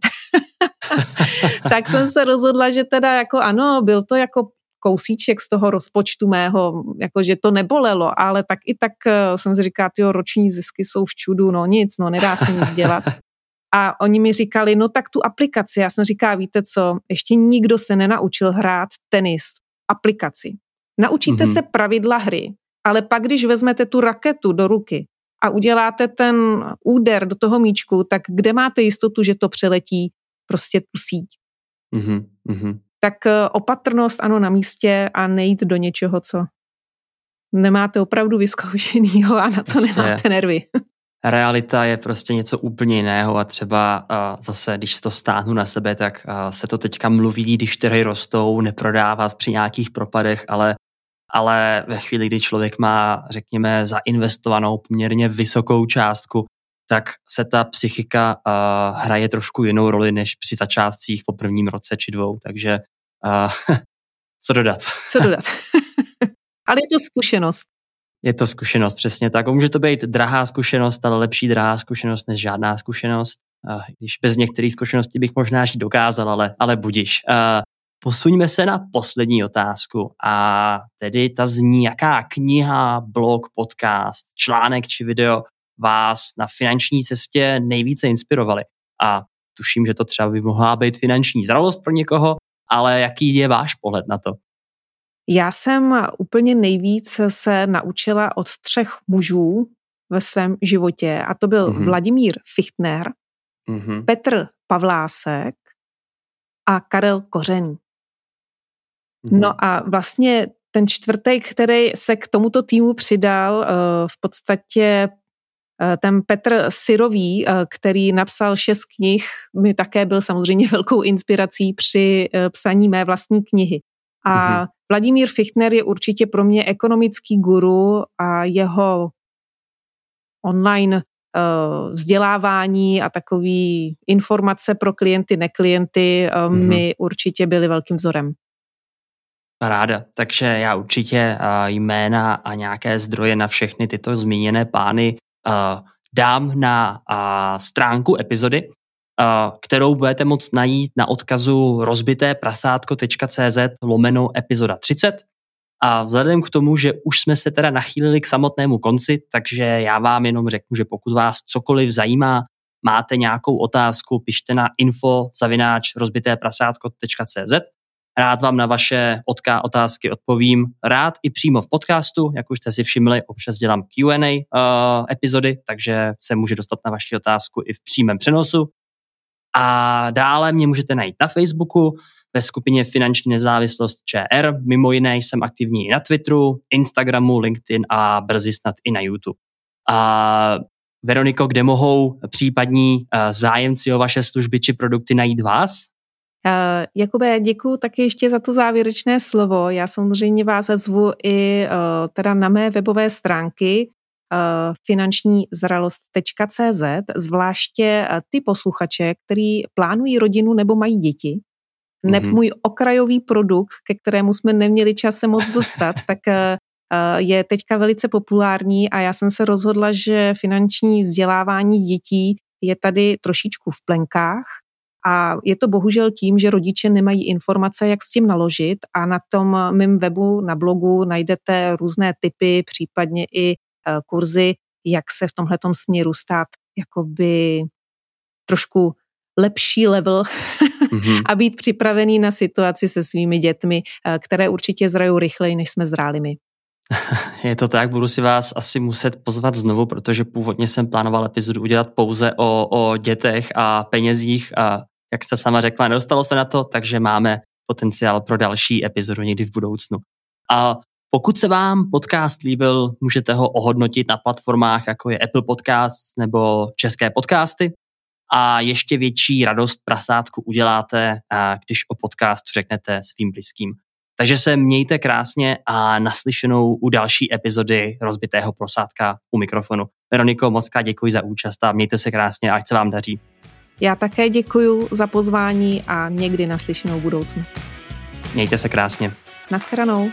[LAUGHS] tak jsem se rozhodla, že teda jako ano, byl to jako kousíček z toho rozpočtu mého, jako že to nebolelo, ale tak i tak eh, jsem si říkala, ty roční zisky jsou v čudu, no nic, no nedá se nic dělat. [LAUGHS] A oni mi říkali, no tak tu aplikaci. Já jsem říkala, víte co, ještě nikdo se nenaučil hrát tenis aplikaci. Naučíte mm-hmm. se pravidla hry, ale pak, když vezmete tu raketu do ruky a uděláte ten úder do toho míčku, tak kde máte jistotu, že to přeletí prostě tu síť? Mm-hmm. Tak eh, opatrnost ano na místě a nejít do něčeho, co nemáte opravdu vyzkoušenýho a na co prostě nemáte nervy. [LAUGHS] Realita je prostě něco úplně jiného a třeba uh, zase, když to stáhnu na sebe, tak uh, se to teďka mluví, když trhy rostou, neprodávat při nějakých propadech, ale ale ve chvíli, kdy člověk má, řekněme, zainvestovanou poměrně vysokou částku, tak se ta psychika uh, hraje trošku jinou roli než při začátcích po prvním roce či dvou, takže uh, [LAUGHS] co dodat? Co dodat? [LAUGHS] ale je to zkušenost. Je to zkušenost, přesně tak. Může to být drahá zkušenost, ale lepší drahá zkušenost než žádná zkušenost. Uh, když bez některých zkušeností bych možná až dokázal, ale, ale budíš. Uh, Posuňme se na poslední otázku a tedy ta zní, jaká kniha, blog, podcast, článek či video vás na finanční cestě nejvíce inspirovali. A tuším, že to třeba by mohla být finanční zralost pro někoho, ale jaký je váš pohled na to? Já jsem úplně nejvíc se naučila od třech mužů ve svém životě a to byl mm-hmm. Vladimír Fichtner, mm-hmm. Petr Pavlásek a Karel Kořený. Mhm. No a vlastně ten čtvrtek, který se k tomuto týmu přidal, eh, v podstatě eh, ten Petr Syrový, eh, který napsal šest knih, mi také byl samozřejmě [LAUGHS] velkou inspirací při psaní mé vlastní knihy. A mm-hmm. Vladimír Fichtner je určitě pro mě ekonomický guru a jeho online vzdělávání a takový informace pro klienty, neklienty mm-hmm. mi určitě byly velkým vzorem. Ráda. Takže já určitě jména a nějaké zdroje na všechny tyto zmíněné pány dám na stránku epizody, kterou budete moct najít na odkazu rozbité-prasátko.cz lomeno epizoda 30. A vzhledem k tomu, že už jsme se teda nachýlili k samotnému konci, takže já vám jenom řeknu, že pokud vás cokoliv zajímá, máte nějakou otázku, pište na info zavináč rozbité-prasátko.cz Rád vám na vaše odká otázky odpovím. Rád i přímo v podcastu, jak už jste si všimli, občas dělám Q&A uh, epizody, takže se může dostat na vaši otázku i v přímém přenosu. A dále mě můžete najít na Facebooku, ve skupině Finanční nezávislost ČR. Mimo jiné jsem aktivní i na Twitteru, Instagramu, LinkedIn a brzy snad i na YouTube. A Veroniko, kde mohou případní uh, zájemci o vaše služby či produkty najít vás? Uh, Jakube, děkuji taky ještě za to závěrečné slovo. Já samozřejmě vás zvu i uh, teda na mé webové stránky uh, finanční zralost.cz, zvláště ty posluchače, který plánují rodinu nebo mají děti. Mm-hmm. Neb můj okrajový produkt, ke kterému jsme neměli čas se moc dostat, [LAUGHS] tak je teďka velice populární a já jsem se rozhodla, že finanční vzdělávání dětí je tady trošičku v plenkách A je to bohužel tím, že rodiče nemají informace, jak s tím naložit a na tom mém webu, na blogu najdete různé typy, případně i eh, kurzy, jak se v tomhle směru stát jakoby trošku lepší level mm-hmm. [LAUGHS] a být připravený na situaci se svými dětmi, eh, které určitě zrajou rychleji, než jsme zráli my. [LAUGHS] Je to tak, budu si vás asi muset pozvat znovu, protože původně jsem plánoval epizodu udělat pouze o, o dětech a penězích a jak jste sama řekla, nedostalo se na to, takže máme potenciál pro další epizodu někdy v budoucnu. A pokud se vám podcast líbil, můžete ho ohodnotit na platformách, jako je Apple Podcasts nebo České podcasty. A ještě větší radost prasátku uděláte, když o podcastu řeknete svým blízkým. Takže se mějte krásně a naslyšenou u další epizody rozbitého prosátka u mikrofonu. Veroniko, moc děkuji za účast a mějte se krásně ať se vám daří. Já také děkuji za pozvání a někdy naslyšenou budoucnu. Mějte se krásně. Naschranou.